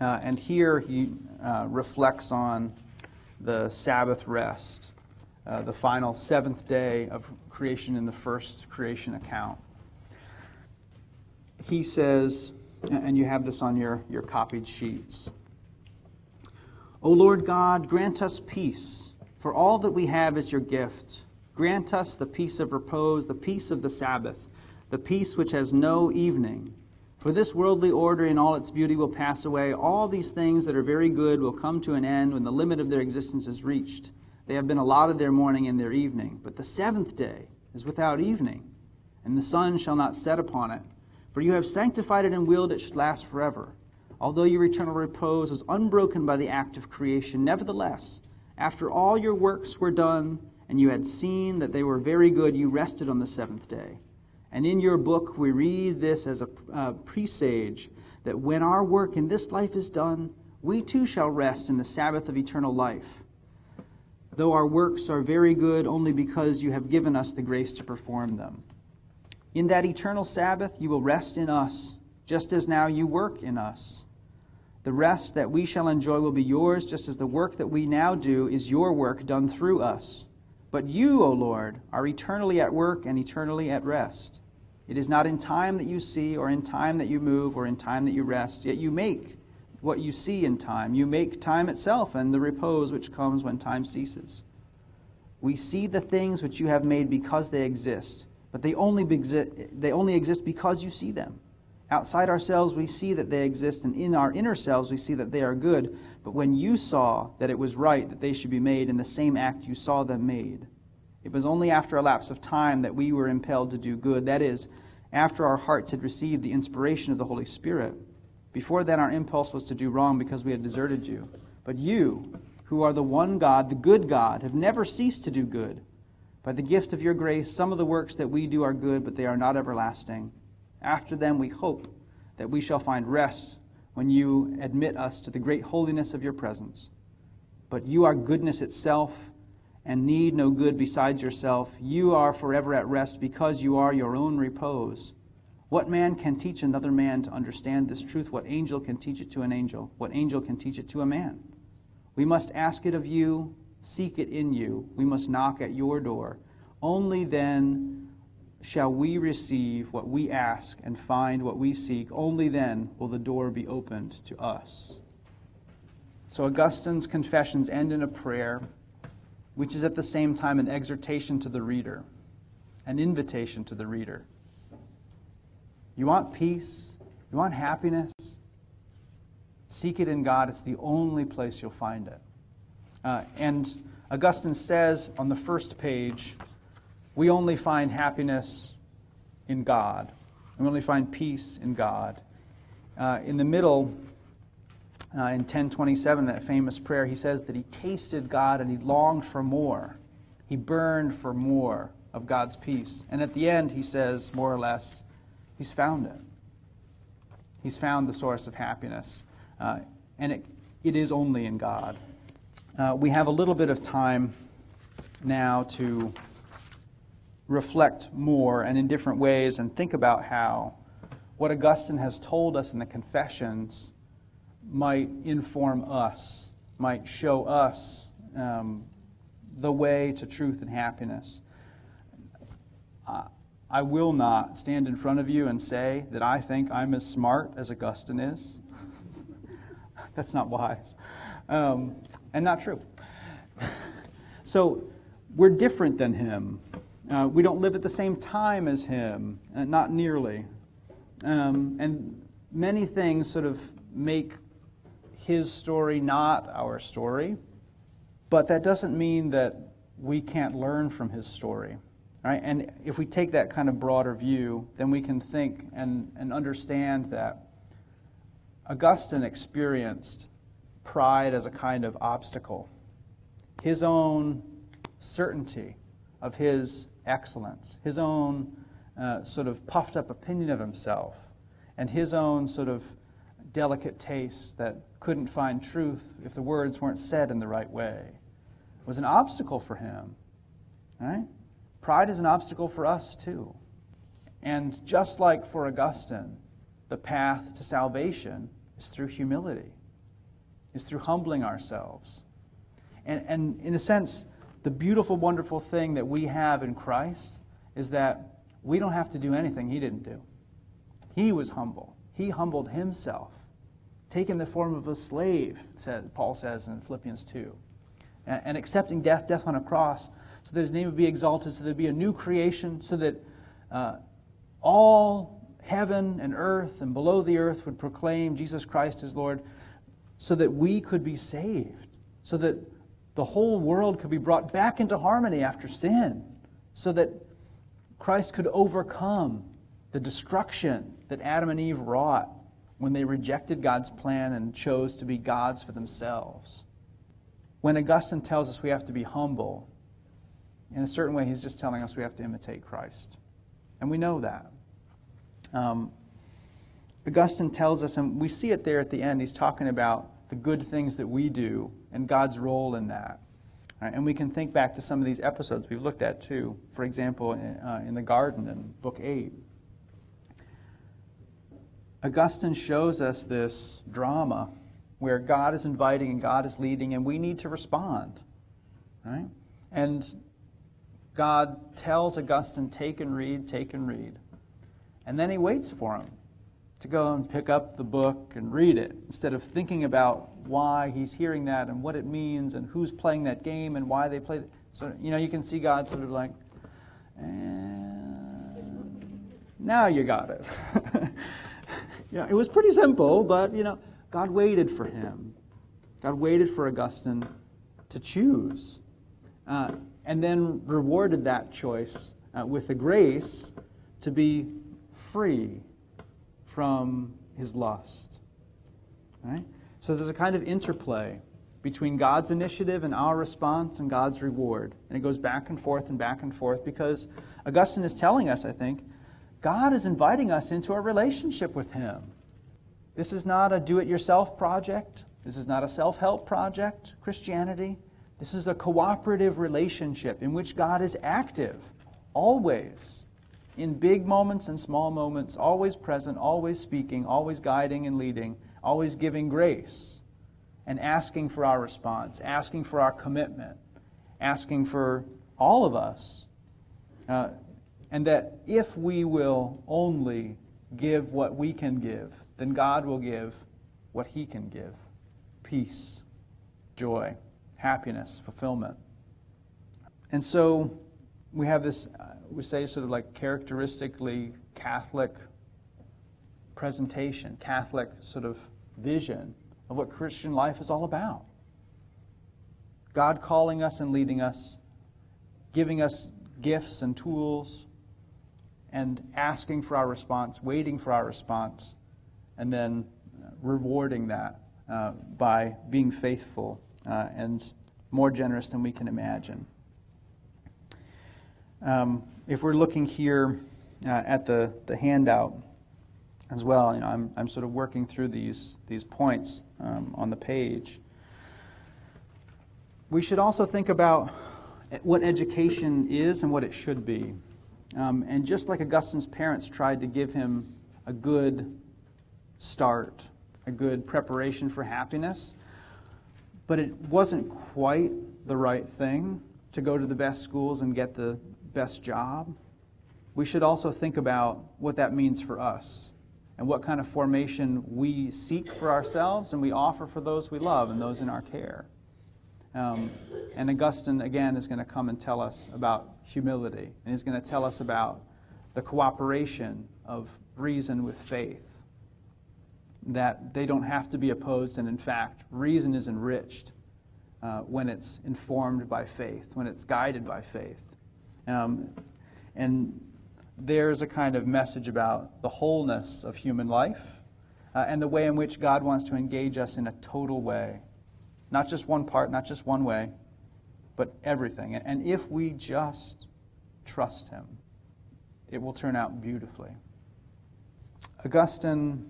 uh, and here he uh, reflects on the Sabbath rest, uh, the final seventh day of creation in the first creation account. He says, and you have this on your, your copied sheets. O Lord God, grant us peace, for all that we have is your gift. Grant us the peace of repose, the peace of the Sabbath, the peace which has no evening. For this worldly order in all its beauty will pass away. All these things that are very good will come to an end when the limit of their existence is reached. They have been allotted their morning and their evening. But the seventh day is without evening, and the sun shall not set upon it. For you have sanctified it and willed it should last forever. Although your eternal repose was unbroken by the act of creation, nevertheless, after all your works were done, and you had seen that they were very good, you rested on the seventh day. And in your book, we read this as a presage that when our work in this life is done, we too shall rest in the Sabbath of eternal life. Though our works are very good only because you have given us the grace to perform them. In that eternal Sabbath, you will rest in us, just as now you work in us. The rest that we shall enjoy will be yours, just as the work that we now do is your work done through us. But you, O Lord, are eternally at work and eternally at rest. It is not in time that you see, or in time that you move, or in time that you rest, yet you make what you see in time. You make time itself and the repose which comes when time ceases. We see the things which you have made because they exist, but they only, they only exist because you see them. Outside ourselves, we see that they exist, and in our inner selves, we see that they are good. But when you saw that it was right that they should be made in the same act you saw them made, it was only after a lapse of time that we were impelled to do good. That is, after our hearts had received the inspiration of the Holy Spirit. Before then, our impulse was to do wrong because we had deserted you. But you, who are the one God, the good God, have never ceased to do good. By the gift of your grace, some of the works that we do are good, but they are not everlasting. After them, we hope that we shall find rest when you admit us to the great holiness of your presence. But you are goodness itself and need no good besides yourself. You are forever at rest because you are your own repose. What man can teach another man to understand this truth? What angel can teach it to an angel? What angel can teach it to a man? We must ask it of you, seek it in you. We must knock at your door. Only then shall we receive what we ask and find what we seek. Only then will the door be opened to us. So Augustine's confessions end in a prayer, which is at the same time an exhortation to the reader, an invitation to the reader. You want peace? You want happiness? Seek it in God. It's the only place you'll find it. Uh, and Augustine says on the first page, we only find happiness in God. We only find peace in God. Uh, in the middle, uh, in 1027, that famous prayer, he says that he tasted God and he longed for more. He burned for more of God's peace. And at the end, he says, more or less, he's found it. He's found the source of happiness. Uh, and it, it is only in God. Uh, we have a little bit of time now to reflect more and in different ways and think about how what Augustine has told us in the Confessions might inform us, might show us um, the way to truth and happiness. Uh, I will not stand in front of you and say that I think I'm as smart as Augustine is. That's not wise um, and not true. so we're different than him. Uh, we don't live at the same time as him, uh, not nearly. Um, and many things sort of make his story not our story, but that doesn't mean that we can't learn from his story. Right? And if we take that kind of broader view, then we can think and, and understand that Augustine experienced pride as a kind of obstacle. His own certainty of his excellence, his own uh, sort of puffed up opinion of himself, and his own sort of delicate taste that couldn't find truth if the words weren't said in the right way was an obstacle for him. Right? Pride is an obstacle for us too. And just like for Augustine, the path to salvation is through humility, is through humbling ourselves. And, and in a sense, the beautiful, wonderful thing that we have in Christ is that we don't have to do anything He didn't do. He was humble, He humbled Himself, taking the form of a slave, Paul says in Philippians 2, and accepting death, death on a cross, so that his name would be exalted, so there'd be a new creation, so that uh, all heaven and earth and below the earth would proclaim Jesus Christ as Lord, so that we could be saved, so that the whole world could be brought back into harmony after sin, so that Christ could overcome the destruction that Adam and Eve wrought when they rejected God's plan and chose to be gods for themselves. When Augustine tells us we have to be humble, in a certain way, he's just telling us we have to imitate Christ. And we know that. Um, Augustine tells us, and we see it there at the end, he's talking about the good things that we do and God's role in that. Right? And we can think back to some of these episodes we've looked at too. For example, in, uh, in the garden in Book 8. Augustine shows us this drama where God is inviting and God is leading, and we need to respond. Right? And God tells Augustine, take and read, take and read. And then he waits for him to go and pick up the book and read it instead of thinking about why he's hearing that and what it means and who's playing that game and why they play. It. So, you know, you can see God sort of like, and now you got it. you know, it was pretty simple, but, you know, God waited for him. God waited for Augustine to choose. Uh, and then rewarded that choice uh, with the grace to be free from his lust. Right? So there's a kind of interplay between God's initiative and our response and God's reward. And it goes back and forth and back and forth because Augustine is telling us, I think, God is inviting us into a relationship with him. This is not a do it yourself project. This is not a self help project, Christianity. This is a cooperative relationship in which God is active, always, in big moments and small moments, always present, always speaking, always guiding and leading, always giving grace, and asking for our response, asking for our commitment, asking for all of us. Uh, and that if we will only give what we can give, then God will give what He can give peace, joy happiness, fulfillment. And so we have this, we say, sort of like characteristically Catholic presentation, Catholic sort of vision of what Christian life is all about. God calling us and leading us, giving us gifts and tools, and asking for our response, waiting for our response, and then rewarding that uh, by being faithful uh, and more generous than we can imagine. Um, if we're looking here uh, at the, the handout as well, you know, I'm, I'm sort of working through these, these points um, on the page. We should also think about what education is and what it should be. Um, and just like Augustine's parents tried to give him a good start, a good preparation for happiness, but it wasn't quite the right thing to go to the best schools and get the best job. We should also think about what that means for us and what kind of formation we seek for ourselves and we offer for those we love and those in our care. Um, and Augustine, again, is going to come and tell us about humility, and he's going to tell us about the cooperation of reason with faith that they don't have to be opposed, and in fact, reason is enriched uh, when it's informed by faith, when it's guided by faith. Um, and there's a kind of message about the wholeness of human life uh, and the way in which God wants to engage us in a total way. Not just one part, not just one way, but everything. And if we just trust Him, it will turn out beautifully. Augustine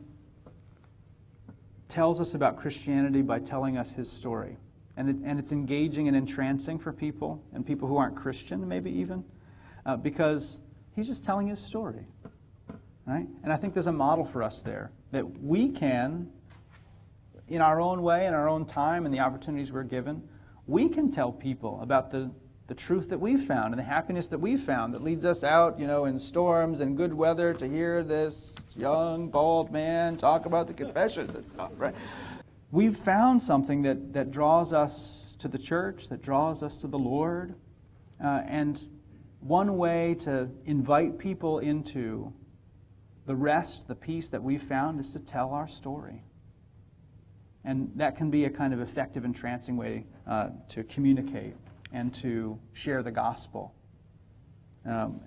tells us about Christianity by telling us his story. And, it, and it's engaging and entrancing for people, and people who aren't Christian, maybe even, uh, because he's just telling his story. Right? And I think there's a model for us there that we can, in our own way, in our own time, and the opportunities we're given, we can tell people about the the truth that we've found and the happiness that we've found that leads us out, you know, in storms and good weather to hear this young, bald man talk about the confessions and stuff, right? We've found something that, that draws us to the church, that draws us to the Lord, Uh, and one way to invite people into the rest, the peace that we've found, is to tell our story. And that can be a kind of effective, entrancing way uh, to communicate and to share the gospel. Um,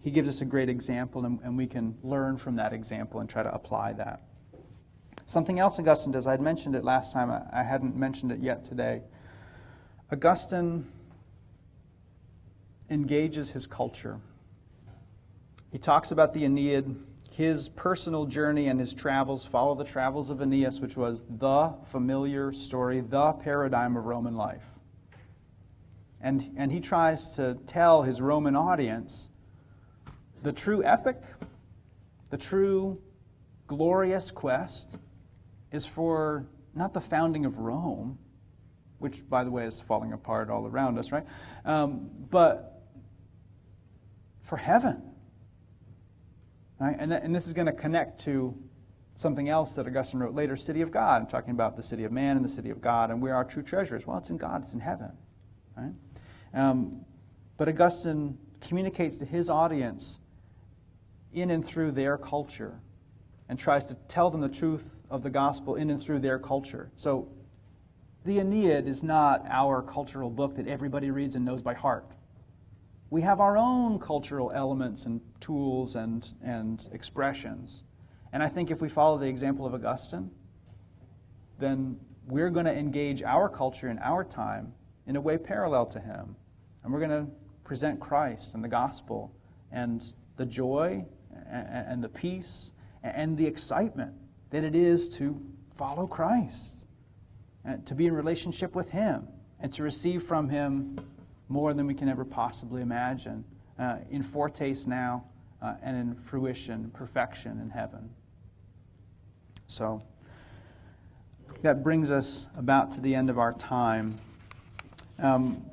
he gives us a great example, and, and we can learn from that example and try to apply that. Something else Augustine does, I'd mentioned it last time, I, hadn't mentioned it yet today. Augustine engages his culture. He talks about the Aeneid, his personal journey and his travels follow the travels of Aeneas, which was the familiar story, the paradigm of Roman life. And, and he tries to tell his Roman audience the true epic, the true glorious quest is for not the founding of Rome, which, by the way, is falling apart all around us, right? Um, but for heaven. Right? And, th- and this is going to connect to something else that Augustine wrote later, City of God. I'm talking about the city of man and the city of God, and where our true treasure is. Well, it's in God, it's in heaven. Right? Um, but Augustine communicates to his audience in and through their culture and tries to tell them the truth of the gospel in and through their culture. So the Aeneid is not our cultural book that everybody reads and knows by heart. We have our own cultural elements and tools and, and expressions. And I think if we follow the example of Augustine, then we're going to engage our culture in our time in a way parallel to him. And we're going to present Christ and the gospel and the joy and the peace and the excitement that it is to follow Christ, and to be in relationship with Him, and to receive from Him more than we can ever possibly imagine, uh, in foretaste now uh, and in fruition, perfection in heaven. So, that brings us about to the end of our time. Um,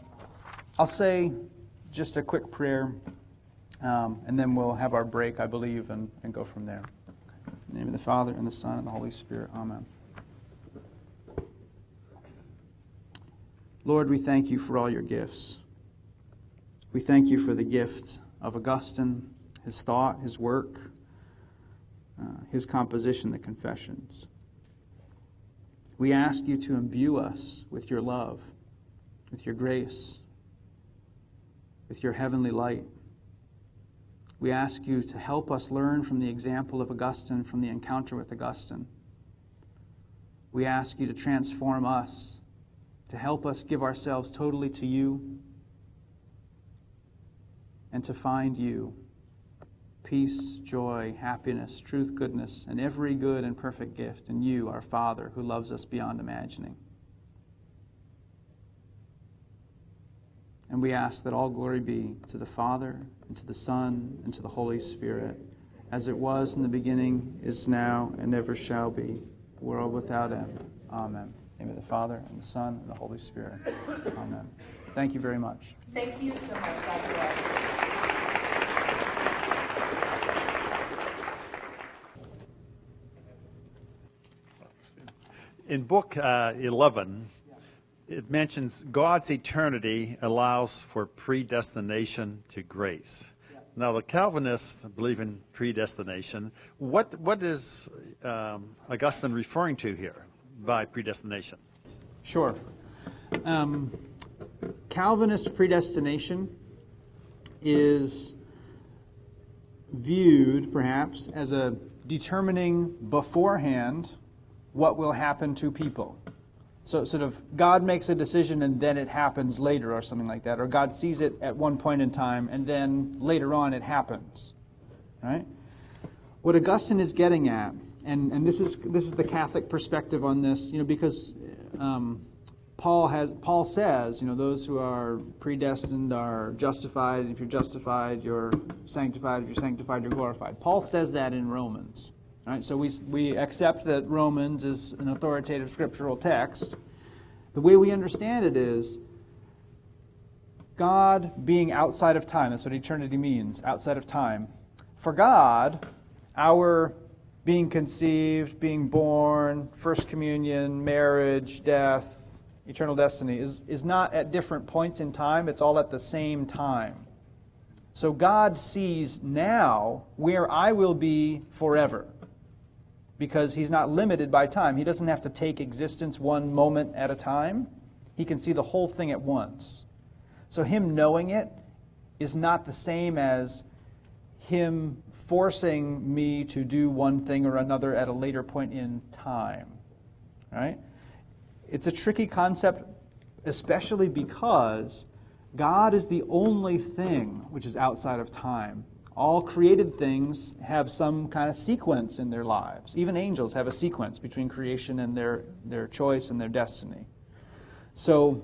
I'll say just a quick prayer, um, and then we'll have our break, I believe, and, and go from there. In the name of the Father, and the Son, and the Holy Spirit. Amen. Lord, we thank you for all your gifts. We thank you for the gift of Augustine, his thought, his work, uh, his composition, the Confessions. We ask you to imbue us with your love, with your grace, with your heavenly light. We ask you to help us learn from the example of Augustine, from the encounter with Augustine. We ask you to transform us, to help us give ourselves totally to you, and to find you peace, joy, happiness, truth, goodness, and every good and perfect gift in you, our Father, who loves us beyond imagining. And we ask that all glory be to the Father, and to the Son, and to the Holy Spirit, as it was in the beginning, is now, and ever shall be, world without end. Amen. In the name of the Father, and the Son, and the Holy Spirit. Amen. Thank you very much. Thank you so much, Dr. Webb. In Book uh, 11, it mentions God's eternity allows for predestination to grace. Now, the Calvinists believe in predestination. What, what is um, Augustine referring to here by predestination? Sure. Um, Calvinist predestination is viewed, perhaps, as a determining beforehand what will happen to people. So, sort of, God makes a decision and then it happens later, or something like that. Or God sees it at one point in time and then later on it happens. Right? What Augustine is getting at, and, and this, is, this is the Catholic perspective on this, you know, because um, Paul, has, Paul says, you know, those who are predestined are justified. If you're justified, you're sanctified. If you're sanctified, you're glorified. Paul says that in Romans. Right, so we, we accept that Romans is an authoritative scriptural text. The way we understand it is God being outside of time. That's what eternity means, outside of time. For God, our being conceived, being born, first communion, marriage, death, eternal destiny, is, is not at different points in time, it's all at the same time. So God sees now where I will be forever because He's not limited by time. He doesn't have to take existence one moment at a time, He can see the whole thing at once. So Him knowing it is not the same as Him forcing me to do one thing or another at a later point in time. Right? It's a tricky concept, especially because God is the only thing which is outside of time. All created things have some kind of sequence in their lives. Even angels have a sequence between creation and their, their choice and their destiny. So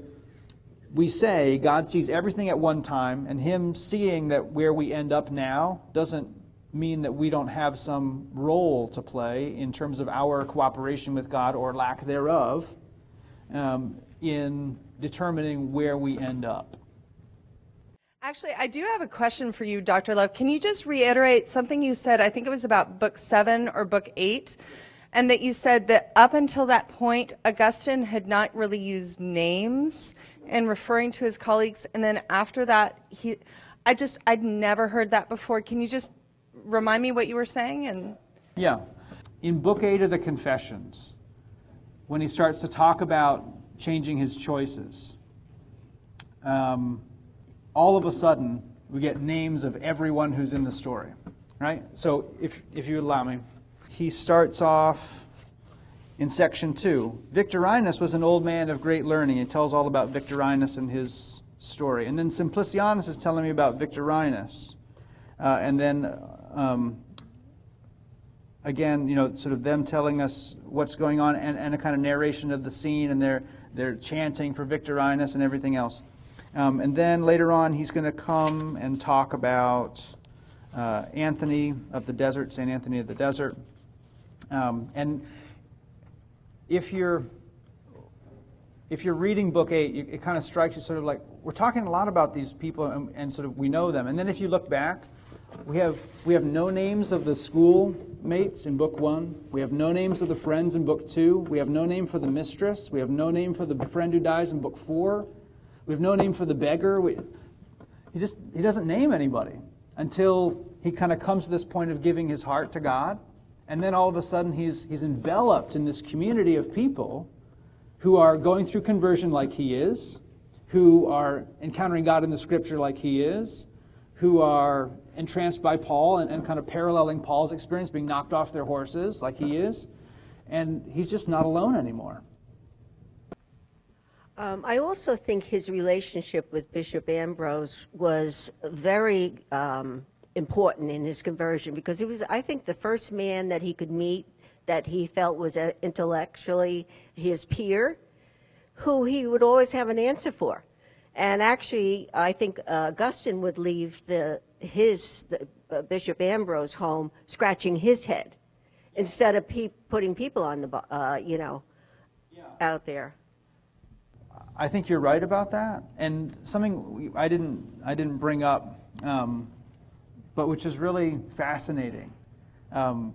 we say God sees everything at one time, and Him seeing that where we end up now doesn't mean that we don't have some role to play in terms of our cooperation with God or lack thereof um, in determining where we end up. Actually, I do have a question for you, Dr. Love. Can you just reiterate something you said? I think it was about book seven or book eight, and that you said that up until that point, Augustine had not really used names in referring to his colleagues, and then after that, he, I just, I'd never heard that before. Can you just remind me what you were saying? And yeah, in book eight of the Confessions, when he starts to talk about changing his choices. Um, all of a sudden, we get names of everyone who's in the story, right? So, if, if you allow me, he starts off in section two. Victorinus was an old man of great learning. He tells all about Victorinus and his story. And then Simplicianus is telling me about Victorinus. Uh, and then um, again, you know, sort of them telling us what's going on and, and a kind of narration of the scene and their, their chanting for Victorinus and everything else. Um, and then later on, he's going to come and talk about uh, Anthony of the desert, St. Anthony of the desert. Um, and if you're if you're reading book eight, it kind of strikes you sort of like we're talking a lot about these people and, and, sort of we know them. And then if you look back, we have we have no names of the schoolmates in book one. We have no names of the friends in book two. We have no name for the mistress. We have no name for the friend who dies in book four. We have no name for the beggar. We, he just he doesn't name anybody until he kind of comes to this point of giving his heart to God. And then all of a sudden he's he's enveloped in this community of people who are going through conversion like he is, who are encountering God in the scripture like he is, who are entranced by Paul and, and kind of paralleling Paul's experience, being knocked off their horses like he is. And he's just not alone anymore. Um, I also think his relationship with Bishop Ambrose was very um, important in his conversion because he was, I think, the first man that he could meet that he felt was uh, intellectually his peer, who he would always have an answer for. And actually, I think uh, Augustine would leave the, his the, uh, Bishop Ambrose home scratching his head instead of pe- putting people on the, uh, you know, yeah. out there. I think you're right about that, and something I didn't I didn't bring up, um, but which is really fascinating. Um,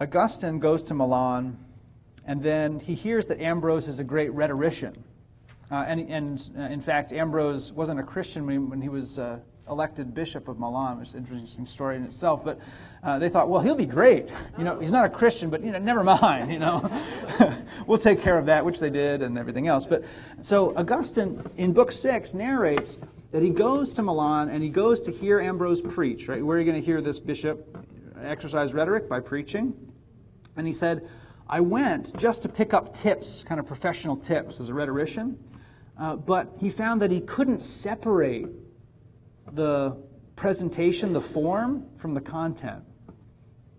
Augustine goes to Milan, and then he hears that Ambrose is a great rhetorician, uh, and, and uh, in fact Ambrose wasn't a Christian when he, when he was uh, elected bishop of Milan, which is an interesting story in itself. But uh, they thought, well, he'll be great. You know, he's not a Christian, but you know, never mind. You know, we'll take care of that, which they did, and everything else. But so Augustine in Book Six narrates that he goes to Milan and he goes to hear Ambrose preach. Right, where are you going to hear this bishop exercise rhetoric by preaching? And he said, I went just to pick up tips, kind of professional tips as a rhetorician. Uh, but he found that he couldn't separate the presentation, the form, from the content.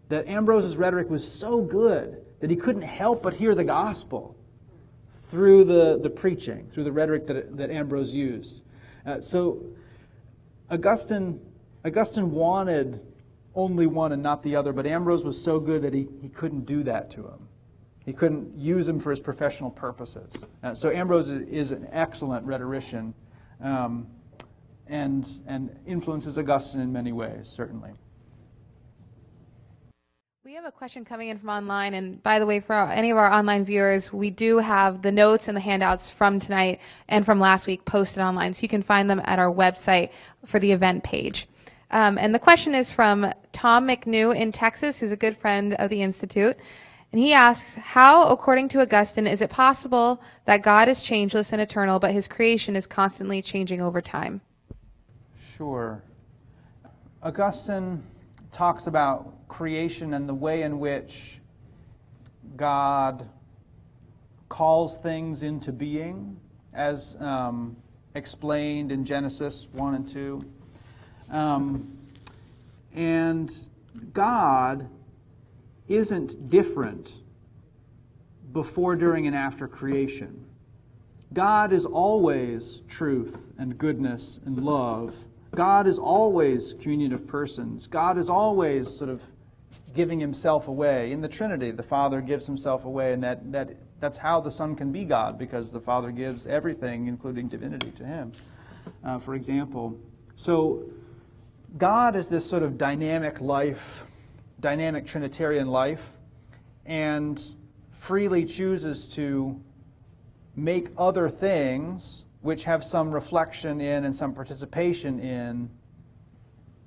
That Ambrose's rhetoric was so good that he couldn't help but hear the gospel through the, the preaching, through the rhetoric that, that Ambrose used. Uh, so Augustine, Augustine wanted only one and not the other, but Ambrose was so good that he, he couldn't do that to him. He couldn't use him for his professional purposes. Uh, so Ambrose is, an excellent rhetorician. Um, and, and influences Augustine in many ways, certainly. We have a question coming in from online, and by the way, for any of our online viewers, we do have the notes and the handouts from tonight and from last week posted online, so you can find them at our website for the event page. Um, and the question is from Tom McNew in Texas, who's a good friend of the Institute. And he asks, How, according to Augustine, is it possible that God is changeless and eternal, but his creation is constantly changing over time? Sure. Augustine talks about creation and the way in which God calls things into being, as um, explained in Genesis 1 and 2. Um, and God isn't different before, during, and after creation. God is always truth and goodness and love God is always communion of persons. God is always sort of giving himself away. In the Trinity, the Father gives himself away, and that, that, that's how the Son can be God, because the Father gives everything, including divinity, to him, uh, for example. So, God is this sort of dynamic life, dynamic Trinitarian life, and freely chooses to make other things which have some reflection in and some participation in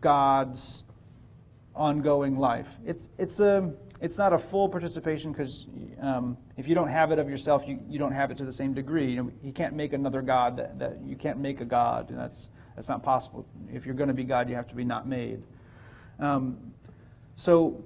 God's ongoing life. It's, it's, a, it's not a full participation because um, if you don't have it of yourself, you, you don't have it to the same degree. You, know, you can't make another God that, that you can't make a God. And that's, that's not possible. If you're going to be God, you have to be not made. Um, so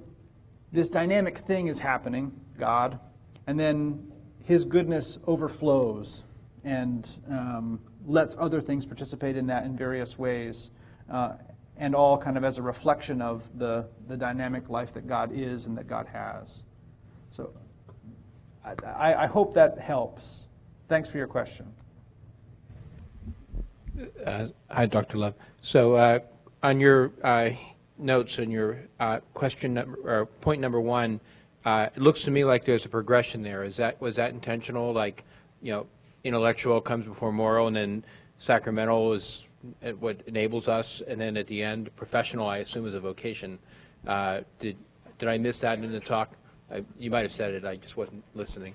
this dynamic thing is happening, God, and then his goodness overflows and um, lets other things participate in that in various ways, uh, and all kind of as a reflection of the, the dynamic life that God is and that God has. So I, I hope that helps. Thanks for your question. Uh, hi, Dr. Love. So, uh, on your uh, notes and your uh, question number, or point number one, uh, it looks to me like there's a progression there. Is that was that intentional? Like, you know, intellectual comes before moral, and then sacramental is what enables us, and then at the end, professional, I assume, is a vocation. Uh, did did I miss that in the talk? I, you might have said it. I just wasn't listening.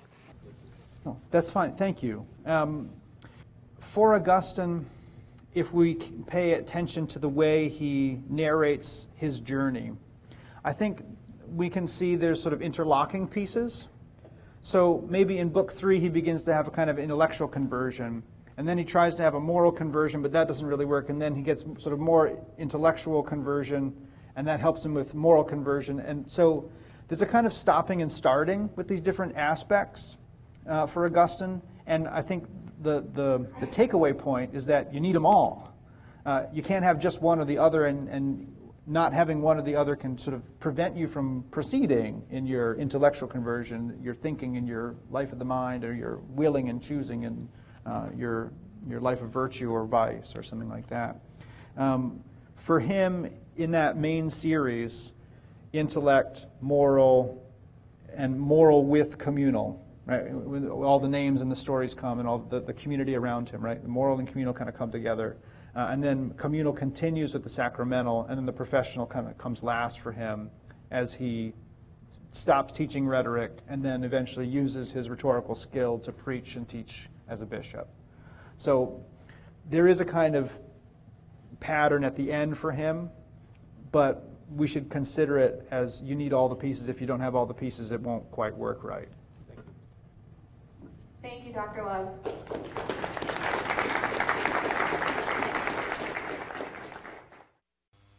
Oh, that's fine. Thank you. Um, for Augustine, if we pay attention to the way he narrates his journey, I think we can see there's sort of interlocking pieces. So maybe in book three, he begins to have a kind of intellectual conversion. And then he tries to have a moral conversion, but that doesn't really work. And then he gets sort of more intellectual conversion, and that helps him with moral conversion. And so there's a kind of stopping and starting with these different aspects uh, for Augustine. And I think the, the, the, takeaway point is that you need them all. Uh, you can't have just one or the other, and, and not having one or the other can sort of prevent you from proceeding in your intellectual conversion, your thinking in your life of the mind, or your willing and choosing in uh, your, your life of virtue or vice, or something like that. Um, for him, in that main series, intellect, moral, and moral with communal, right? All the names and the stories come, and all the, the community around him, right? The moral and communal kind of come together. Uh, and then communal continues with the sacramental, and then the professional kind of comes last for him as he stops teaching rhetoric and then eventually uses his rhetorical skill to preach and teach as a bishop. So there is a kind of pattern at the end for him, but we should consider it as you need all the pieces. If you don't have all the pieces, it won't quite work right. Thank you, Thank you Dr. Love.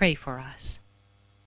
pray for us.